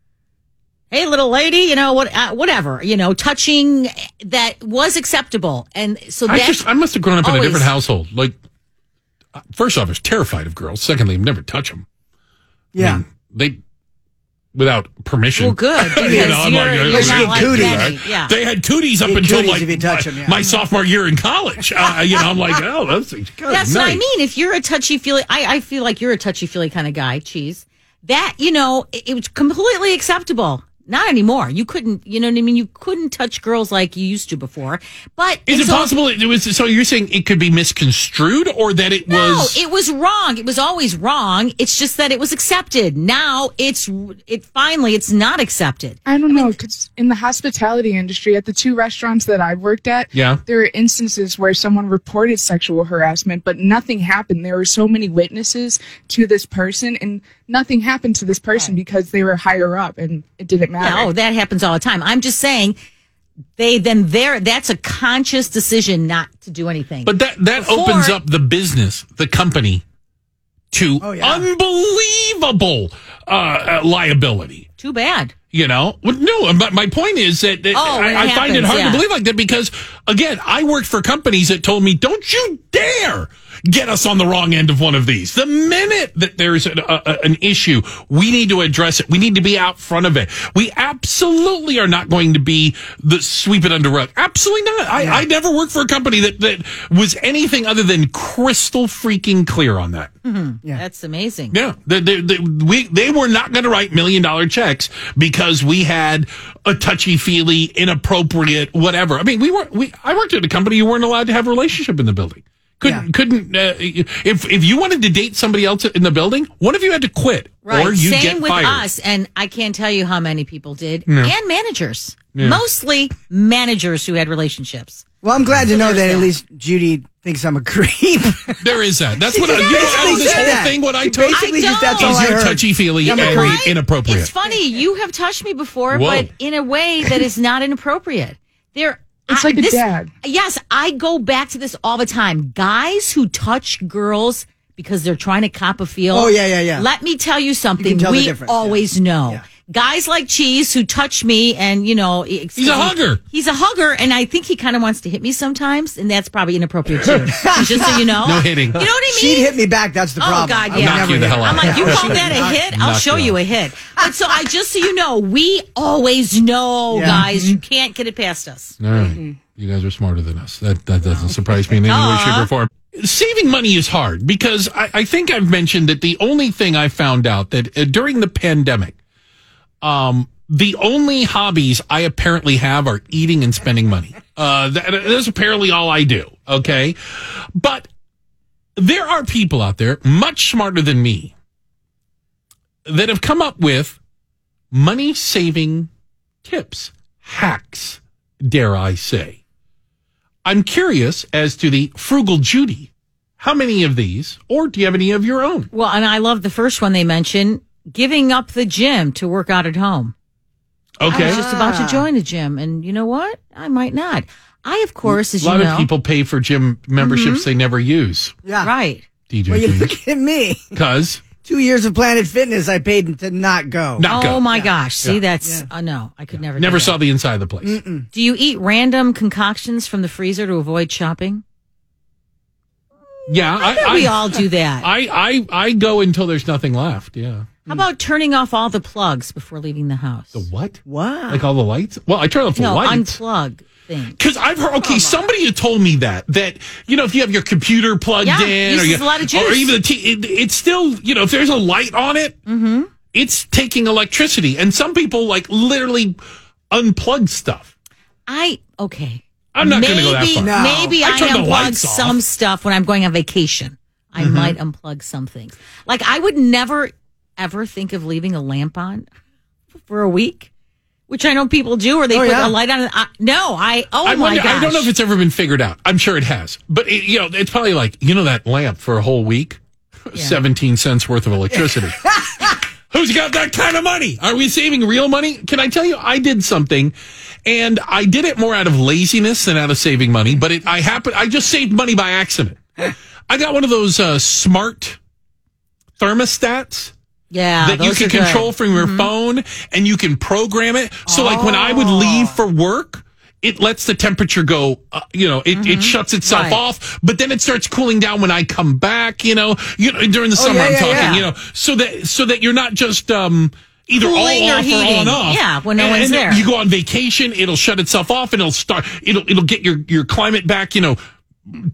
hey little lady you know what uh, whatever you know touching that was acceptable and so I that just I must have grown up in a different household. Like, uh, first off, I was terrified of girls. Secondly, I've never touch them. Yeah. they without permission. Well, good, you know, I'm you're- you're uh, not like cooties, right? yeah. They had cooties up until cooties like if you touch my, 'em, yeah. my sophomore year in college. Uh, you know, I'm like, oh, that's God, That's what I mean. If you're a touchy feely, I, I feel like you're a touchy feely kind of guy, cheese. That, you know, it, it was completely acceptable. Not anymore. You couldn't, you know what I mean? You couldn't touch girls like you used to before. But Is it it's possible it was? So you're saying it could be misconstrued, or that it No, was? No, it was wrong. It was always wrong. It's just that it was accepted. Now it's, it finally, it's not accepted. I don't know, because in the hospitality industry, at the two restaurants that I've worked at, Yeah. there were instances where someone reported sexual harassment, but nothing happened. There were so many witnesses to this person, and nothing happened to this person because they were higher up, and it didn't matter. No, that happens all the time. I'm just saying they then there that's a conscious decision not to do anything. But that that Before- opens up the business, the company, to Oh, unbelievable uh, uh, liability. Too bad. You know, Well, no. But my point is that, that Oh, when I, it I find it hard yeah. to believe like that because, again, I worked for companies that told me, "Don't you dare get us on the wrong end of one of these." The minute that there's an, a, a- an issue, we need to address it. We need to be out front of it. We absolutely are not going to be the sweep it under rug. Absolutely not. I, I never worked for a company that that was anything other than crystal freaking clear on that. Mm-hmm. Yeah. That's amazing. Yeah, they, they, they, we, they were not going to write million dollar checks because we had a touchy feely, inappropriate, whatever. I mean, we were we. I worked at a company you weren't allowed to have a relationship in the building. Couldn't couldn't uh, if if you wanted to date somebody else in the building, one of you had to quit Right. or you Same get with fired. us. And I can't tell you how many people did. Yeah. And managers. Yeah. Mostly managers who had relationships. Well, I'm glad to know there's that at least Judy thinks I'm a creep. There is that. That's She what I, just you know, basically out of this said whole that. thing. What I She told basically I just that's don't. all is you're heard. touchy feely I'm and creep. inappropriate. It's funny. You have touched me before, Whoa. but in a way that is not inappropriate. There, It's I- like a this- dad. Yes, I go back to this all the time. Guys who touch girls because they're trying to cop a feel. Oh, yeah, yeah, yeah. Let me tell you something. tell the we difference, yeah. always know. Guys like Cheese who touch me and, you know, He's a hugger. He's a hugger, and I think he kind of wants to hit me sometimes, and that's probably inappropriate too. Just so you know. No hitting. You know what I mean? She'd hit me back. That's the problem. Oh. God, yeah. Knock you the hell out. I'm like, you call that a hit? I'll show you you a hit. But so I just so you know, we always know, Yeah. guys. You can't get it past us. All right. You guys are smarter than us. That that doesn't surprise me in any way, shape, or form. saving money is hard because I, I think I've mentioned that the only thing I found out that uh, during the pandemic, um, the only hobbies I apparently have are eating and spending money. Uh, that, that's apparently all I do. Okay. But there are people out there much smarter than me that have come up with money saving tips, hacks, dare I say. I'm curious as to the frugal Judy. How many of these, or do you have any of your own? Well, and I love the first one they mentioned giving up the gym to work out at home. Okay. I was just about to join a gym, and you know what? I might not. I, of course, as a lot you know, of people pay for gym memberships they never use. Yeah. right. DJ Well, you Judy. look at me. Because Two years of Planet Fitness, I paid to not go. Not oh go. my gosh! See, Yeah. that's uh, no, I could never. do never that. saw the inside of the place. Do you eat random concoctions from the freezer to avoid shopping? Yeah, I, bet I, we all do that. I, I, I go until there's nothing left. Yeah. How about turning off all the plugs before leaving the house? The what? Wow. Like all the lights? Well, I turn off the lights. no, lights. unplug thing. Because I've heard, okay, somebody had told me that, that, you know, if you have your computer plugged Yeah, in or, uses you, a lot of or even the t- it, it's still, you know, if there's a light on it, Mm-hmm. it's taking electricity. And some people like literally unplug stuff. I okay. I'm not gonna go that Maybe- far. No. Maybe I I, turn the unplug lights off. some stuff when I'm going on vacation. I Mm-hmm. might unplug some things. Like I would never ever think of leaving a lamp on for a week, which I know people do, or they Oh, put yeah. a light on. I, no, I oh I, my wonder, gosh. I don't know if it's ever been figured out. I'm sure it has. But, it, you know, it's probably like, you know, that lamp for a whole week? 17 cents worth of electricity. Who's got that kind of money? Are we saving real money? Can I tell you, I did something and I did it more out of laziness than out of saving money, but it, I happened, I just saved money by accident. I got one of those uh, smart thermostats yeah, that you can are good. Mm-hmm. control from your phone and you can program it. So like when I would Oh. leave for work, it lets the temperature go, uh, you know, it, it shuts itself Mm-hmm. Right. off, but then it starts cooling down when I come back, you know, you know, during the summer yeah, I'm yeah, talking, yeah. you know, so that, so that you're not just, um, either Cooling all or off or on off. Yeah, when no and, one's and there. You go on vacation, it'll shut itself off and it'll start, it'll, it'll get your, your climate back, you know,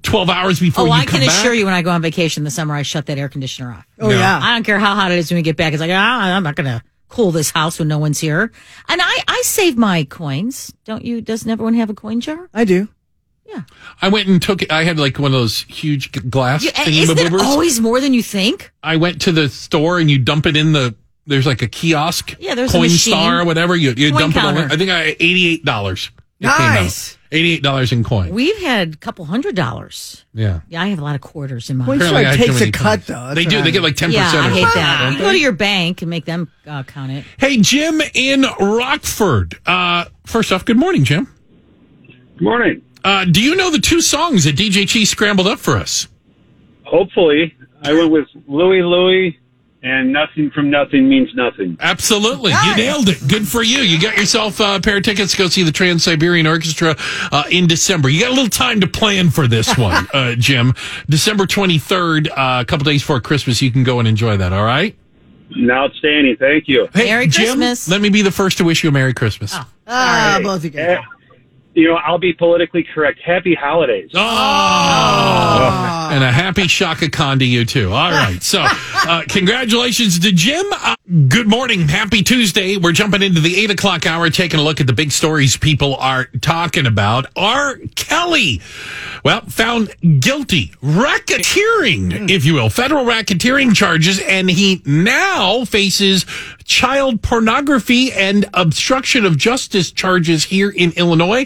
12 hours before Oh, you I come can back. assure you, when I go on vacation this summer, I shut that air conditioner off. Oh, No. yeah. I don't care how hot it is when we get back. It's like, ah, I'm not going to cool this house when no one's here. And I, I save my coins. Don't you? Doesn't everyone have a coin jar? I do. Yeah. I went and took it. I had like one of those huge glass You, isn't it always more than you think? I went to the store and you dump it in the. There's like a kiosk. Yeah, there's a Coin machine. Star or whatever. You you Coin dump it counter. on. I think I eighty eight dollars. Nice. Eighty eight dollars in coin. We've had a couple hundred dollars. yeah. Yeah, I have a lot of quarters in my Coin Apparently I Star had too takes many a cut, coins. though. That's They what do. I They get like ten yeah, percent. I hate that. You go to your bank and make them uh, count it. Hey, Jim in Rockford. Uh, first off, good morning, Jim. Good morning. Uh, do you know the two songs that DJ Cheese scrambled up for us? Hopefully, I went with Louie Louie and Nothing from Nothing Means Nothing. Absolutely. You nailed it. Good for you. You got yourself uh, a pair of tickets to go see the Trans Siberian Orchestra uh, in December. You got a little time to plan for this one, uh, Jim. December 23rd, uh, a couple days before Christmas. You can go and enjoy that, all right? Outstanding. Thank you. Hey, Merry Jim, Christmas. let me be the first to wish you a Merry Christmas. Oh. Ah, both of you guys. You know, I'll be politically correct. Happy holidays. Oh. And a happy Chaka Khan to you, too. All right. So, uh, congratulations to Jim. Uh, good morning. Happy Tuesday. We're jumping into the eight o'clock hour, taking a look at the big stories people are talking about. R. Kelly, well, found guilty, racketeering, if you will, federal racketeering charges, and he now faces child pornography and obstruction of justice charges here in Illinois.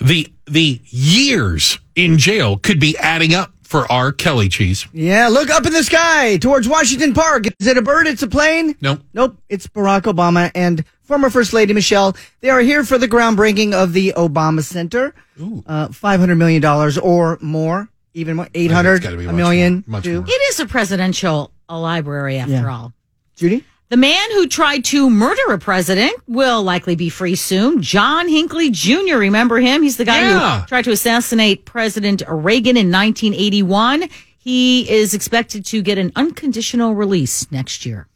The the years in jail could be adding up for R. Kelly cheese. Yeah, look up in the sky towards Washington Park. Is it a bird? It's a plane? Nope. Nope. It's Barack Obama and former First Lady Michelle. They are here for the groundbreaking of the Obama Center. Uh, $500 million or more, even more, 800 It's gotta be a much million. more, much more. It is a presidential uh, library, after Yeah. all. Judy? The man who tried to murder a president will likely be free soon. John Hinckley Jr. Remember him? He's the guy Yeah. who tried to assassinate President Reagan in 1981. He is expected to get an unconditional release next year.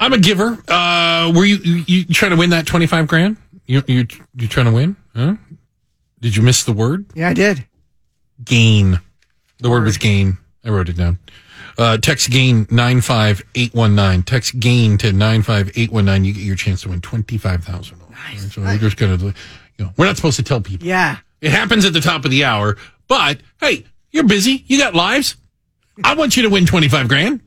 I'm a giver. Uh, were you, you, you trying to win that 25 grand? You, you, you trying to win? Huh? Did you miss the word? Yeah, I did. Gain. The word was gain. I wrote it down. Uh, text gain 95819. Text gain to 95819. You get your chance to win 25000 Nice. So we're just going to, you know, we're not supposed to tell people. Yeah. It happens at the top of the hour, but hey, you're busy. You got lives. I want you to win 25 grand.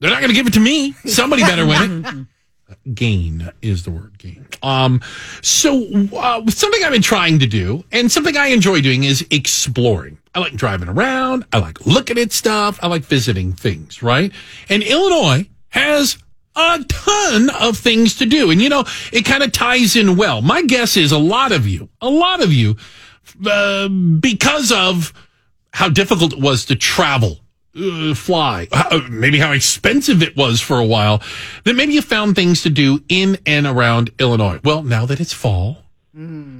They're not going to give it to me. Somebody better win it. gain is the word gain. Um, so uh, something I've been trying to do and something I enjoy doing is exploring. I like driving around. I like looking at stuff. I like visiting things, right? And Illinois has a ton of things to do. And you know, it kind of ties in well. My guess is a lot of you, a lot of you, uh, because of how difficult it was to travel uh, fly, uh, maybe how expensive it was for a while, that maybe you found things to do in and around Illinois. Well, now that it's fall,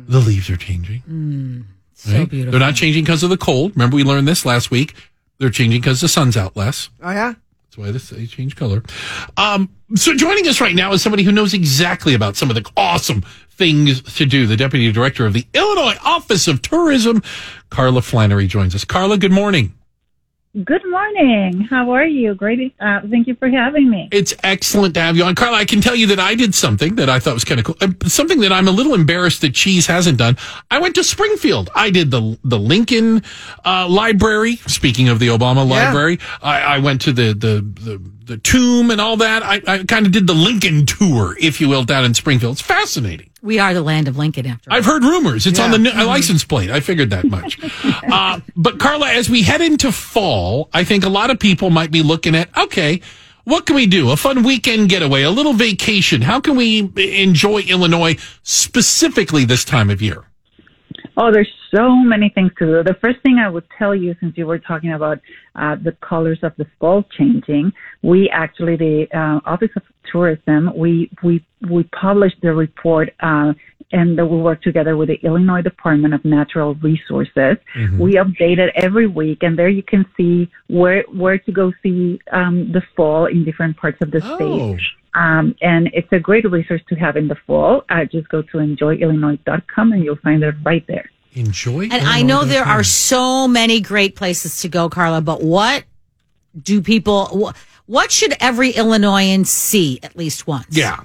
the leaves are changing. So right? beautiful. They're not changing because of the cold. Remember, we learned this last week. They're changing because the sun's out less. Oh yeah. That's why this, they change color. Um, so joining us right now is somebody who knows exactly about some of the awesome things to do. The deputy director of the Illinois Office of Tourism, Karla Flannery, joins us. Karla, good morning. Good morning. How are you? Great. Uh, thank you for having me. It's excellent to have you on. Karla, I can tell you that I did something that I thought was kind of cool. Something that I'm a little embarrassed that Cheese hasn't done. I went to Springfield. I did the the Lincoln uh, Library. Speaking of the Obama Yeah. Library, I, I went to the the the, the tomb and all that. I, I kind of did the Lincoln tour, if you will, down in Springfield. It's fascinating. We are the land of Lincoln after all. I've heard rumors. It's on the Yeah. n- license plate. I figured that much. uh, but Karla, as we head into fall, I think a lot of people might be looking at, okay, what can we do? A fun weekend getaway, a little vacation. How can we enjoy Illinois specifically this time of year? Oh, there's so many things to do. The first thing I would tell you, since you were talking about uh, the colors of the fall changing, we actually, the uh, Office of Tourism, we we we published the report. Uh, and that we work together with the Illinois Department of Natural Resources. We update it every week, and there you can see where where to go see um, the fall in different parts of the Oh. state. Um, and it's a great resource to have in the fall. Uh, just go to enjoyillinois.com and you'll find it right there. Enjoy. And I know there Illinois.com. are so many great places to go, Karla, but what do people, wh- what should every Illinoisan see at least once? Yeah.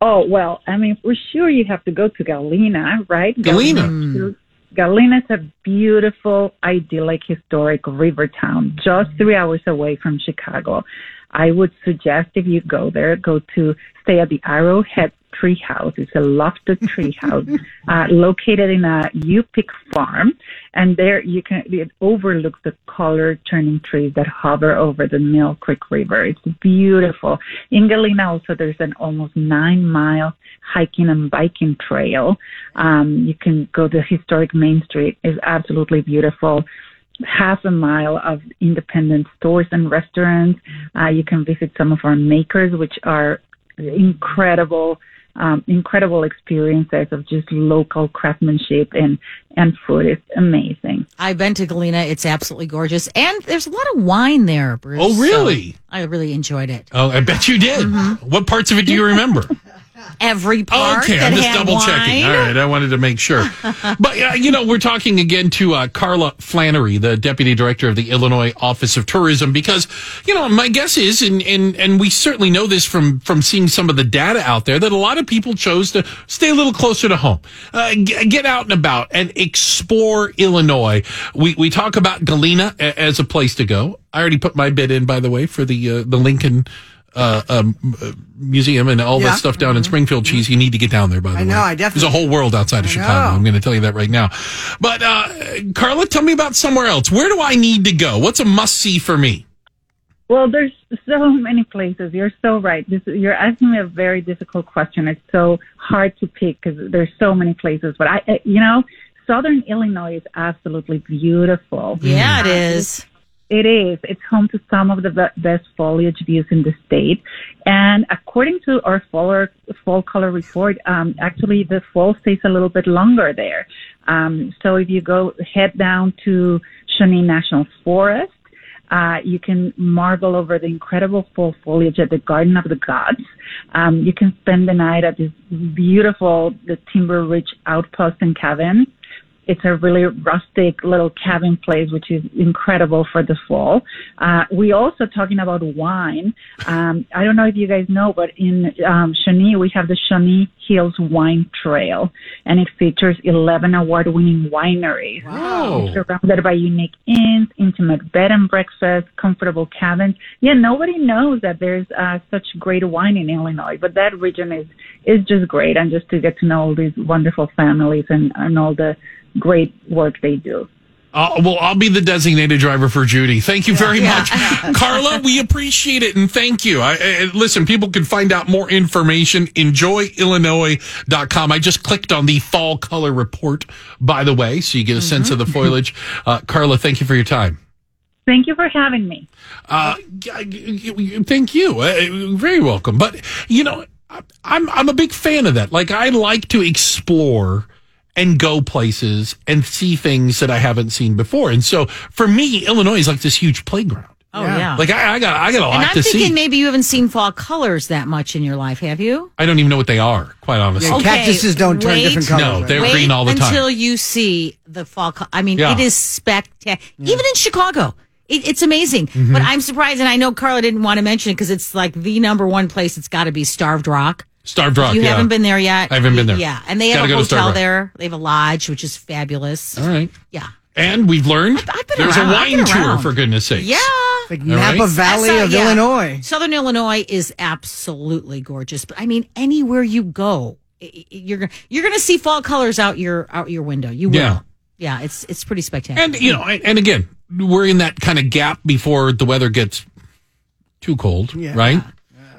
Oh, well, I mean, for sure you have to go to Galena, right? Galena. Galena, Galena is a beautiful, idyllic, historic river town just three hours away from Chicago. I would suggest if you go there, go to stay at the Arrowhead Tree House. It's a lofted tree house uh, located in a U-Pick farm, and there you can it overlooks the color turning trees that hover over the Mill Creek River. It's beautiful. In Galena, also there's an almost nine mile hiking and biking trail. Um, you can go to historic Main Street. It's absolutely beautiful half a mile of independent stores and restaurants. Uh, you can visit some of our makers, which are incredible, um, incredible experiences of just local craftsmanship and and food. It's amazing. I've been to Galena. It's absolutely gorgeous. And there's a lot of wine there, Bruce. Oh, really? So I really enjoyed it. Oh, I bet you did. What parts of it do you remember? Every part Okay, I'm just double checking. All right, I wanted to make sure. but uh, you know, we're talking again to uh, Karla Flannery, the deputy director of the Illinois Office of Tourism, because you know, my guess is, and and and we certainly know this from from seeing some of the data out there, that a lot of people chose to stay a little closer to home, uh, g- get out and about, and explore Illinois. We we talk about Galena a- as a place to go. I already put my bid in, by the way, for the uh, the Lincoln. Uh, um, uh, museum and all Yeah. that stuff down in Springfield cheese. You need to get down there, by the I way. know, I definitely- There's a whole world outside of I Chicago. know. I'm going to tell you that right now. But, uh, Karla, tell me about somewhere else. Where do I need to go? What's a must see for me? Well, there's so many places. You're so right. This, you're asking me a very difficult question. It's so hard to pick because there's so many places. But I, I- you know, Southern Illinois is absolutely beautiful. Yeah, it is. It is. It's home to some of the best foliage views in the state. And according to our fall, fall color report, um, actually the fall stays a little bit longer there. Um, so if you go head down to Shawnee National Forest, uh, you can marvel over the incredible fall foliage at the Garden of the Gods. Um, you can spend the night at this beautiful, the Timber Ridge Outpost and Cabin It's a really rustic little cabin place, which is incredible for the fall. Uh, we also talking about wine. Um, I don't know if you guys know, but in um, Shawnee, we have the Shawnee Hills Wine Trail, and it features 11 award-winning wineries. Wow. It's surrounded by unique inns, intimate bed and breakfast, comfortable cabins. Yeah, nobody knows that there's uh, such great wine in Illinois, but that region is is just great, and just to get to know all these wonderful families and, and all the great work they do. Uh, well, I'll be the designated driver for Judy. Thank you very much, Karla. We appreciate it and thank you. I, I, listen, people can find out more information. Enjoyillinois.com. I just clicked on the fall color report, by the way, so you get a sense of the foliage. Uh, Karla, thank you for your time. Thank you for having me. Uh, thank you. Uh, very welcome. But you know, I'm I'm a big fan of that. Like I like to explore and go places and see things that I haven't seen before. And so for me, Illinois is like this huge playground. Oh yeah. Like I, I got I got a lot and I'm to thinking see. maybe you haven't seen fall colors that much in your life, have you? I don't even know what they are, quite honestly. Yeah, cactuses don't turn wait- different colors. No, they're Wait green all the time. until you see the fall. Co- I mean, Yeah. it is spectacular. Even in Chicago, it, it's amazing. Mm-hmm. But I'm surprised, and I know Karla didn't want to mention it because it's like the number one place. It's got to be Starved Rock. Starved Rock. you yeah. haven't been there yet. I haven't been there. Yeah, and they have Gotta a go to Starved hotel Rock. there. They have a lodge, which is fabulous. All right. Yeah, And we've learned I've been there's around. a I've wine been tour, around. for goodness sake. yeah. Like Napa right. Valley That's of yeah. Illinois. Southern Illinois is absolutely gorgeous, but I mean, anywhere you go, i- i- you're gonna you're gonna see fall colors out your out your window. You will. Yeah. Yeah, it's it's pretty spectacular. And you know, and and again, we're in that kind of gap before the weather gets too cold, right?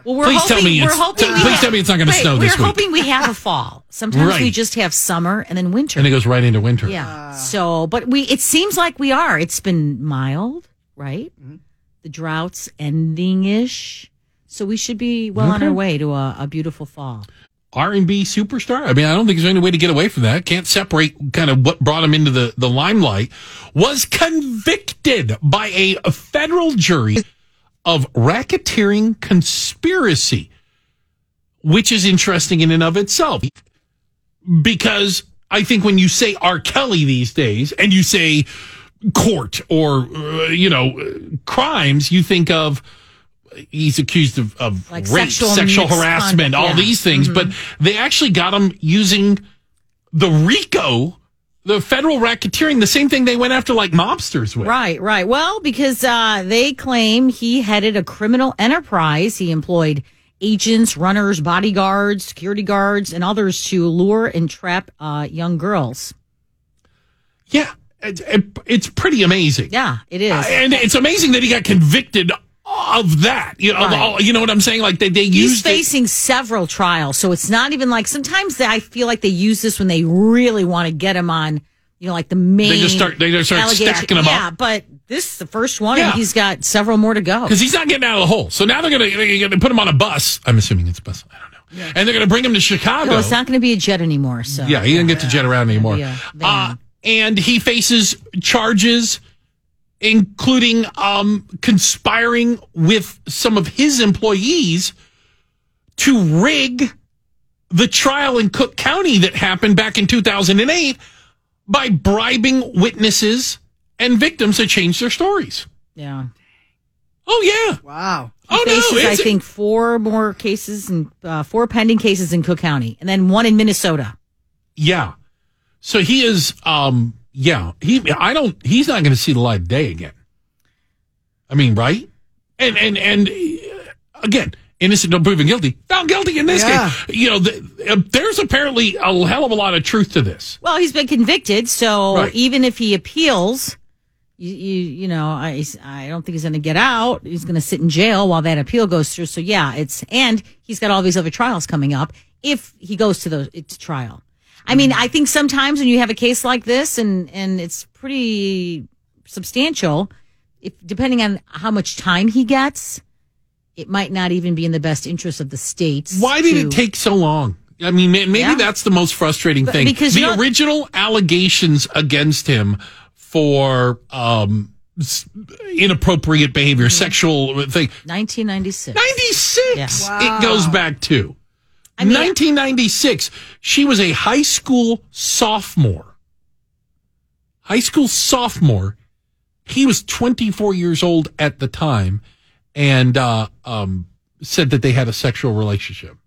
Well, we're please hoping, tell me we're it's- hoping t- we please have- tell me it's not gonna snow this We're hoping we have a fall. Sometimes we just have summer and then winter. And it goes right into winter. yeah. So, but we it seems like we are. It's been mild, right? Mm-hmm. The drought's ending ish, so we should be well on our way to a, a beautiful fall. R and B superstar. I mean, I don't think there's any way to get away from that. Can't separate kind of what brought him into the, the limelight. Was convicted by a, a federal jury of racketeering conspiracy, which is interesting in and of itself. Because I think when you say R. Kelly these days and you say court or, uh, you know, uh, crimes, you think of he's accused of, of Like rape, sexual sexual, harassment, all yeah. these things. But they actually got him using the RICO, the federal racketeering, the same thing they went after like mobsters with. Right, right. Well, because uh, they claim he headed a criminal enterprise. He employed agents, runners, bodyguards, security guards, and others to lure and trap uh, young girls. Yeah, it, it- it's pretty amazing. Yeah, it is. Uh, and it's amazing that he got convicted of that. You know, Right. all- you know what I'm saying? Like they, they He's used it. facing several trials, so it's not even like sometimes they, I feel like they use this when they really want to get him on, you know, like the main. They just start- they just start stacking 'em up. Yeah, but this is the first one, Yeah. and he's got several more to go. because he's not getting out of the hole. So now they're going to they're gonna put him on a bus. I'm assuming it's a bus. I don't know. Yeah. And they're going to bring him to Chicago. No, it's not going to be a jet anymore. So Yeah, he didn't get to jet around anymore. Yeah, Uh, and he faces charges, including um, conspiring with some of his employees to rig the trial in Cook County that happened back in 2008 by bribing witnesses and victims to change their stories. yeah. Oh, yeah. Wow. He Oh, no. faces, I it's- think, four more cases and uh, four pending cases in Cook County, and then one in Minnesota. Yeah. So he is, um, yeah, he, I don't, he's not going to see the light of day again. I mean, right? And, and, and uh, again, innocent until proven guilty, found guilty in this Yeah. case. You know, the, uh, there's apparently a hell of a lot of truth to this. Well, he's been convicted, so Right. even if he appeals, you, you, you know, I, I don't think he's going to get out. He's going to sit in jail while that appeal goes through. So yeah, it's and he's got all these other trials coming up if he goes to the to trial. I mean, I think sometimes when you have a case like this and and it's pretty substantial, if depending on how much time he gets, it might not even be in the best interest of the states. Why did to- it take so long? I mean, maybe Yeah. that's the most frustrating But- thing. because the you original allegations against him for um, inappropriate behavior, Mm-hmm. sexual thing, 1996? 96 Yeah. it goes back to. I mean- 1996. She was a high school sophomore. high school sophomore. He was 24 years old at the time and uh, um, said that they had a sexual relationship.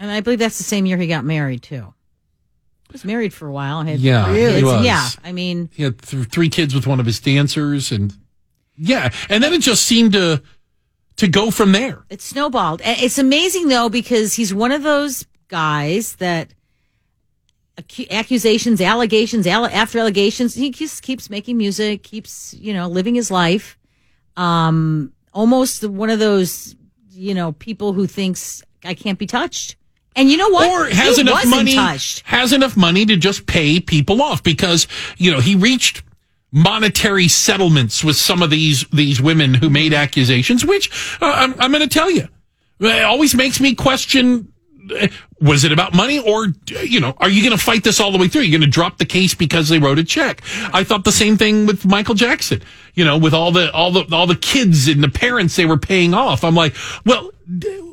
And I believe that's the same year he got married too. He was married for a while. Had Yeah, he was. Yeah, I mean, He had th- three kids with one of his dancers, and yeah, and then it just seemed to to go from there. it snowballed. It's amazing though because he's one of those guys that accusations, allegations, after allegations, he just keeps making music, keeps you know living his life. Um, almost one of those you know people who thinks I can't be touched. And you know what? Or has He enough money touched. has enough money to just pay people off because you know he reached monetary settlements with some of these these women who made accusations, which uh, I'm, I'm going to tell you, it always makes me question. uh, Was it about money, or you know, are you going to fight this all the way through? You're going to drop the case because they wrote a check. I thought the same thing with Michael Jackson. You know, with all the all the all the kids and the parents they were paying off. I'm like, well,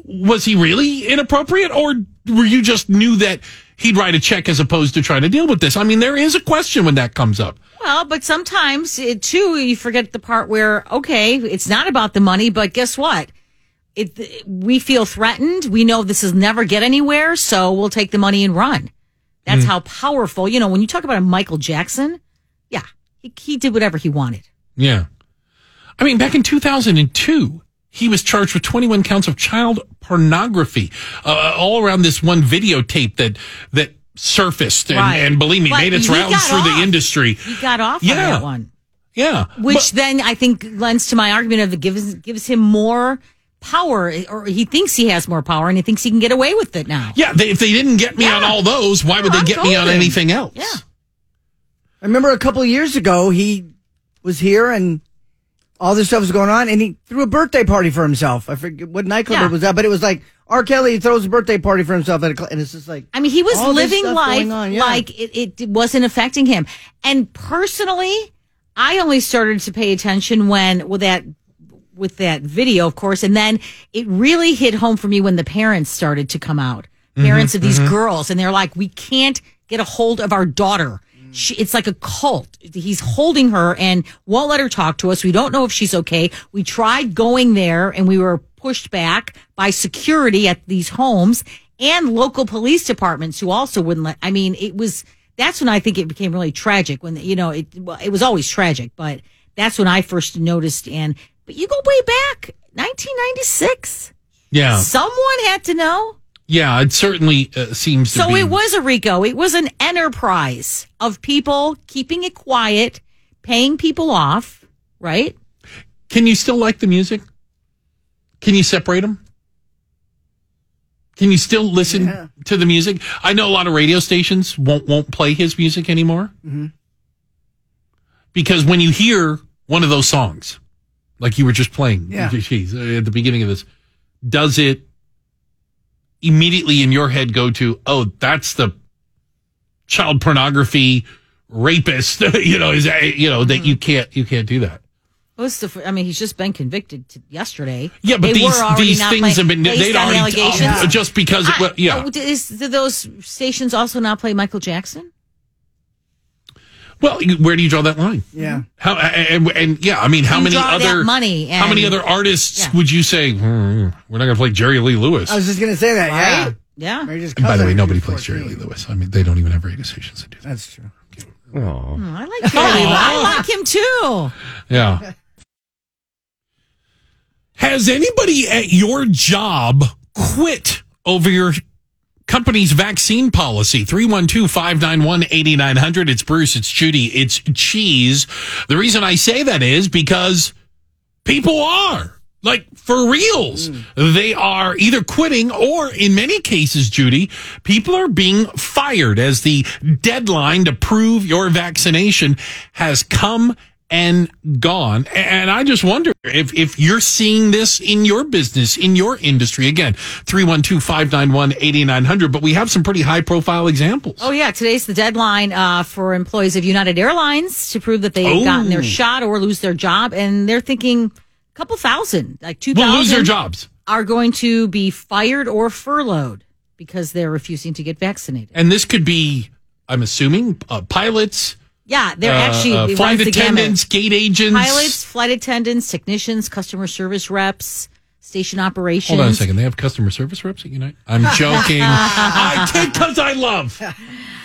was he really inappropriate, or were you just knew that he'd write a check as opposed to trying to deal with this? I mean, there is a question when that comes up. Well, but sometimes it, too, you forget the part where okay, it's not about the money, but guess what? It we feel threatened. We know this is never get anywhere, so we'll take the money and run. That's Hmm. how powerful. You know, when you talk about a Michael Jackson, yeah, he, he did whatever he wanted. Yeah. I mean, back in 2002, he was charged with 21 counts of child pornography, uh, all around this one videotape that, that surfaced and, Right. and believe me, But made its rounds got through the industry. He got off on Yeah. that one, Yeah. which then I think lends to my argument of it gives gives him more power, or he thinks he has more power, and he thinks he can get away with it now. Yeah. They, if they didn't get me on all those, why would they I'm get me on anything else? Yeah. I remember a couple of years ago, he was here and all this stuff was going on, and he threw a birthday party for himself. I forget what nightclub Yeah. it was at, but it was like R. Kelly throws a birthday party for himself at a cl- and it's just like I mean, he was living life yeah. like it, it wasn't affecting him. And personally, I only started to pay attention when with that with that video, of course, and then it really hit home for me when the parents started to come out. Parents Mhm, of these mhm. girls, and they're like, "We can't get a hold of our daughter." She, it's like a cult. He's holding her and won't let her talk to us. We don't know if she's okay. We tried going there and we were pushed back by security at these homes and local police departments who also wouldn't let. I mean, it was. That's when I think it became really tragic. When you know, it well, it was always tragic, but that's when I first noticed. And but you go way back, 1996. Yeah. Someone had to know. Yeah. It certainly uh, seems to So be. it was a RICO. It was an enterprise of people keeping it quiet, paying people off, right? Can you still like the music? Can you separate them? Can you still listen to the music? I know a lot of radio stations won't won't play his music anymore Mhm. because when you hear one of those songs, like you were just playing, Yeah. geez, at the beginning of this, does it immediately in your head go to, oh, that's the child pornography rapist? you know, is that you know that you can't you can't do that. What's the? I mean, he's just been convicted to yesterday. Yeah, but They these these things play- have been they'd already allegations. uh, just because it, well, yeah. Oh, is, do those stations also not play Michael Jackson? Well, where do you draw that line? Yeah. How and, and yeah, I mean, how You many other money how many other artists Yeah. would you say "Hmm, we're not going to play Jerry Lee Lewis? I was just gonna say that. Yeah. Right. Yeah. Mary J's And by the way, nobody who's plays Jerry Lee Lewis. I mean, they don't even have radio stations that do that. That's true. Oh. I like Jerry Lee. I like him too. Yeah. Has anybody at your job quit over your company's vaccine policy? 312 591 8900. It's Bruce, it's Judy, it's Cheese. The reason I say that is because people are. Like for reals, hmm. they are either quitting or in many cases, Judy, people are being fired as the deadline to prove your vaccination has come and gone. And I just wonder if, if you're seeing this in your business, in your industry. Again, 312-591-8900, but we have some pretty high profile examples. Oh yeah, today's the deadline uh, for employees of United Airlines to prove that they've Oh. gotten their shot or lose their job, and they're thinking a couple thousand, like two thousand, Will lose their jobs. are going to be fired or furloughed because they're refusing to get vaccinated. And this could be, I'm assuming, uh, pilots, Yeah, they're Uh, actually uh, flight runs the gamut. attendants, gate agents. pilots, flight attendants, technicians, customer service reps, station operations. Hold on a second. They have customer service reps at Unite? I'm joking. I did because I love.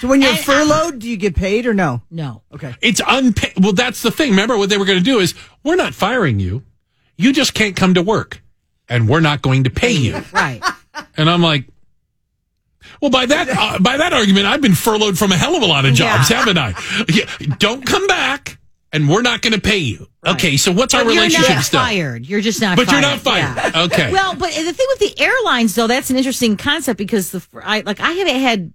So when you're furloughed, do you get paid or no? No. Okay. It's unpaid. Well, that's the thing. Remember what they were going to do is we're not firing you. You just can't come to work and we're not going to pay you. Right. And I'm like, well, by that uh, by that argument, I've been furloughed from a hell of a lot of jobs, haven't I? Yeah, don't come back, and we're not going to pay you. Okay, so what's our But you're relationship not still? fired. You're just not. But fired. you're not fired. Yeah. Okay. Well, but the thing with the airlines, though, that's an interesting concept because the I like I have had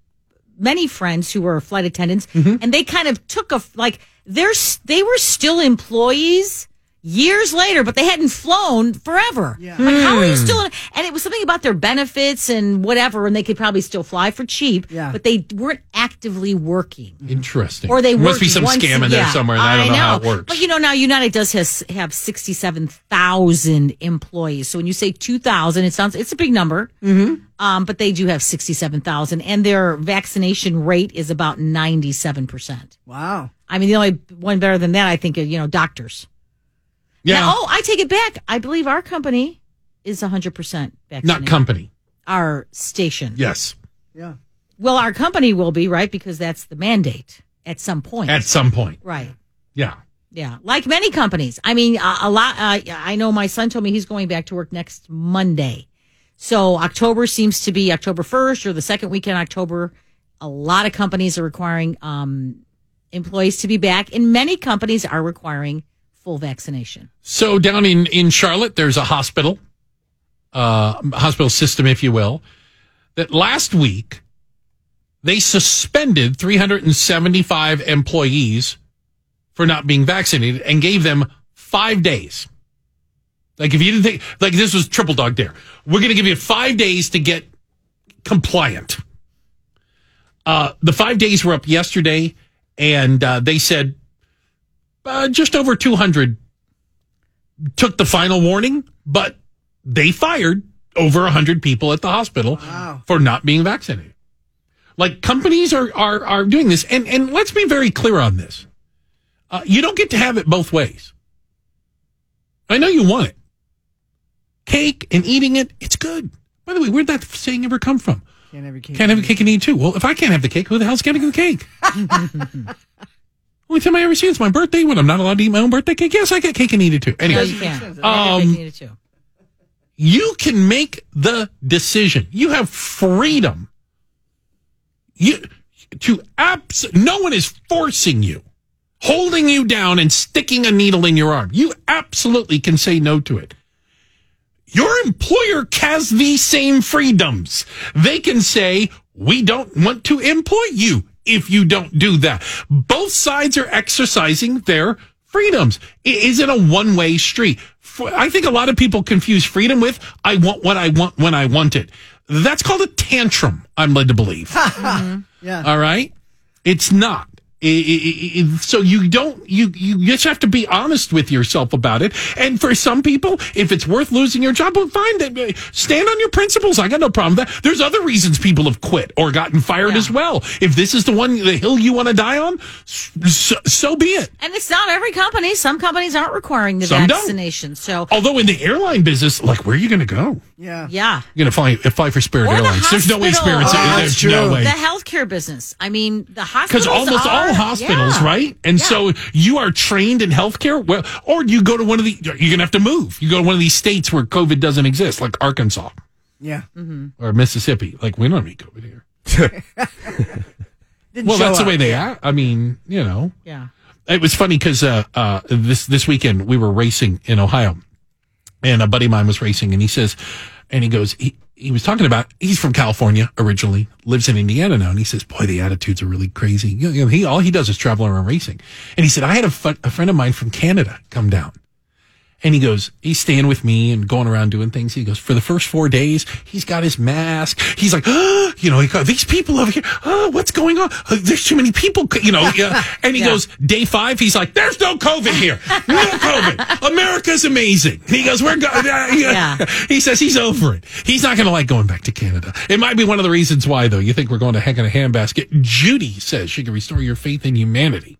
many friends who were flight attendants, Mm-hmm. and they kind of took a like they're they were still employees years later, but they hadn't flown forever. Like, how are you Hmm. still? In, and it was something about their benefits and whatever, and they could probably still fly for cheap. Yeah. But they weren't actively working. Interesting. Or they must be some once- scam in there yeah, somewhere, and I don't know, how it works. But you know, now United does has, have sixty-seven thousand employees. So when you say two thousand, it sounds it's a big number. Mm-hmm. Um, but they do have sixty-seven thousand, and their vaccination rate is about ninety-seven percent. Wow. I mean, the only one better than that, I think, are, you know, doctors. Yeah, Now, oh, I take it back. I believe our company is hundred percent vaccinated. not company. Our station. Yes, Yeah. Well, our company will be right because that's the mandate at some point. at some point. right. Yeah. Yeah, like many companies. I mean, a, a lot. Uh, I know my son told me he's going back to work next Monday. So October seems to be October first or the second weekend in October. A lot of companies are requiring um, employees to be back, and many companies are requiring full vaccination. So down in in Charlotte, there's a hospital, uh, hospital system, if you will, that last week they suspended 375 employees for not being vaccinated and gave them five days. Like if you didn't think like this was triple dog dare, we're going to give you five days to get compliant. Uh, the five days were up yesterday, and uh, they said uh, just over 200 took the final warning, but they fired over 100 people at the hospital for not being vaccinated. Like companies are, are, are doing this. And, and let's be very clear on this. Uh, you don't get to have it both ways. I know you want it. Cake and eating it, it's good. By the way, where'd that saying ever come from? Can't have your cake. Can't have a cake and eat too. Well, if I can't have the cake, who the hell's getting the cake? Only time I ever see it's my birthday when I'm not allowed to eat my own birthday cake. Yes, I get cake and eat it too. No, you can't. um, You need it too. you can make the decision. You have freedom. You to abs. No one is forcing you, holding you down, and sticking a needle in your arm. You absolutely can say no to it. Your employer has these same freedoms. They can say, we don't want to employ you if you don't do that. Both sides are exercising their freedoms. It isn't a one way street. I think a lot of people confuse freedom with, I want what I want when I want it. That's called a tantrum, I'm led to believe. Mm-hmm. Yeah. All right. It's not. So you don't you you just have to be honest with yourself about it. And for some people, if it's worth losing your job, well, fine. uh, Stand on your principles. I got no problem with that. There's other reasons people have quit or gotten fired as well. If this is the one the hill you want to die on, so, so be it. And it's not every company. Some companies aren't requiring the Some don't. vaccination. So Although in the airline business, like where are you going to go? Yeah. yeah. You're going to fly fly for Spirit Or the Airlines. There's no way hospital. Spirit's Oh, there's that's no way. The healthcare business. I mean, the Because hospitals almost are- all hospitals, yeah. right? And Yeah. so you are trained in healthcare. Well, or you go to one of the, you're going to have to move. You go to one of these states where COVID doesn't exist, like Arkansas Yeah. or Mississippi. Like we don't have any COVID here. Didn't Well, show that's the way they are. I mean, you know, Yeah. it was funny because uh, uh, this this weekend we were racing in Ohio, and a buddy of mine was racing, and he says, and he goes, he, he was talking about he's from California originally, lives in Indiana now, and he says, boy, the attitudes are really crazy. You know, he all he does is travel around racing, and he said, I had a, friend of mine from Canada come down. And he goes, he's staying with me and going around doing things. He goes, for the first four days, he's got his mask. He's like, oh, you know, he these people over here, oh, what's going on? Uh, There's too many people, you know. yeah. And he Yeah. goes, day five, he's like, there's no COVID here. No COVID. America's amazing. He goes, we're going, Yeah. he says he's over it. He's not going to like going back to Canada. It might be one of the reasons why, though. You think we're going to heck in a handbasket. Judy says she can restore your faith in humanity.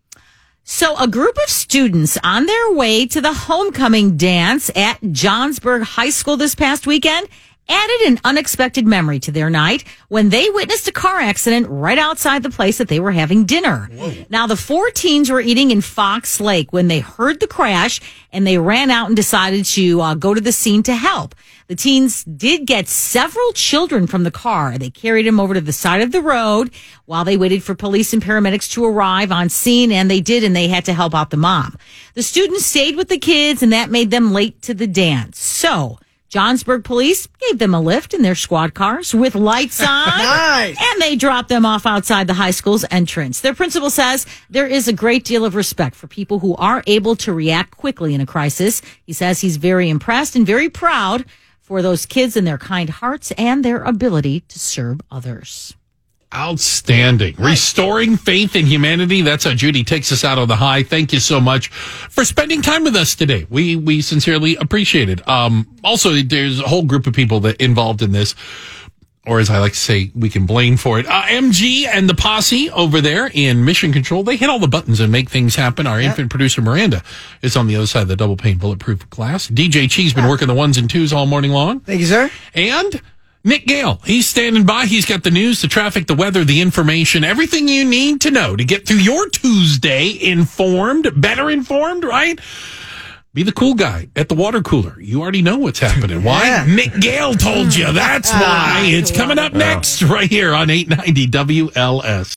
So, a group of students on their way to the homecoming dance at Johnsburg High School this past weekend added an unexpected memory to their night when they witnessed a car accident right outside the place that they were having dinner. Now, the four teens were eating in Fox Lake when they heard the crash and they ran out and decided to uh, go to the scene to help. The teens did get several children from the car. They carried them over to the side of the road while they waited for police and paramedics to arrive on scene, and they did, and they had to help out the mom. The students stayed with the kids, and that made them late to the dance. So, Johnsburg police gave them a lift in their squad cars with lights on. Nice. And they dropped them off outside the high school's entrance. Their principal says there is a great deal of respect for people who are able to react quickly in a crisis. He says he's very impressed and very proud for those kids and their kind hearts and their ability to serve others. Outstanding. Restoring faith in humanity. That's how Judy takes us out on the high. Thank you so much for spending time with us today. We we sincerely appreciate it. Um, also, there's a whole group of people that involved in this, or as I like to say, we can blame for it. Uh, MG and the posse over there in Mission Control, they hit all the buttons and make things happen. Our infant producer Miranda is on the other side of the double pane bulletproof glass. DJ Chee's been working the ones and twos all morning long. Thank you, sir. And Nick Gale, he's standing by. He's got the news, the traffic, the weather, the information, everything you need to know to get through your Tuesday informed, better informed, right? Be the cool guy at the water cooler. You already know what's happening. Why? Yeah. Nick Gale told you. That's ah, why. It's coming up next right here on 890 WLS.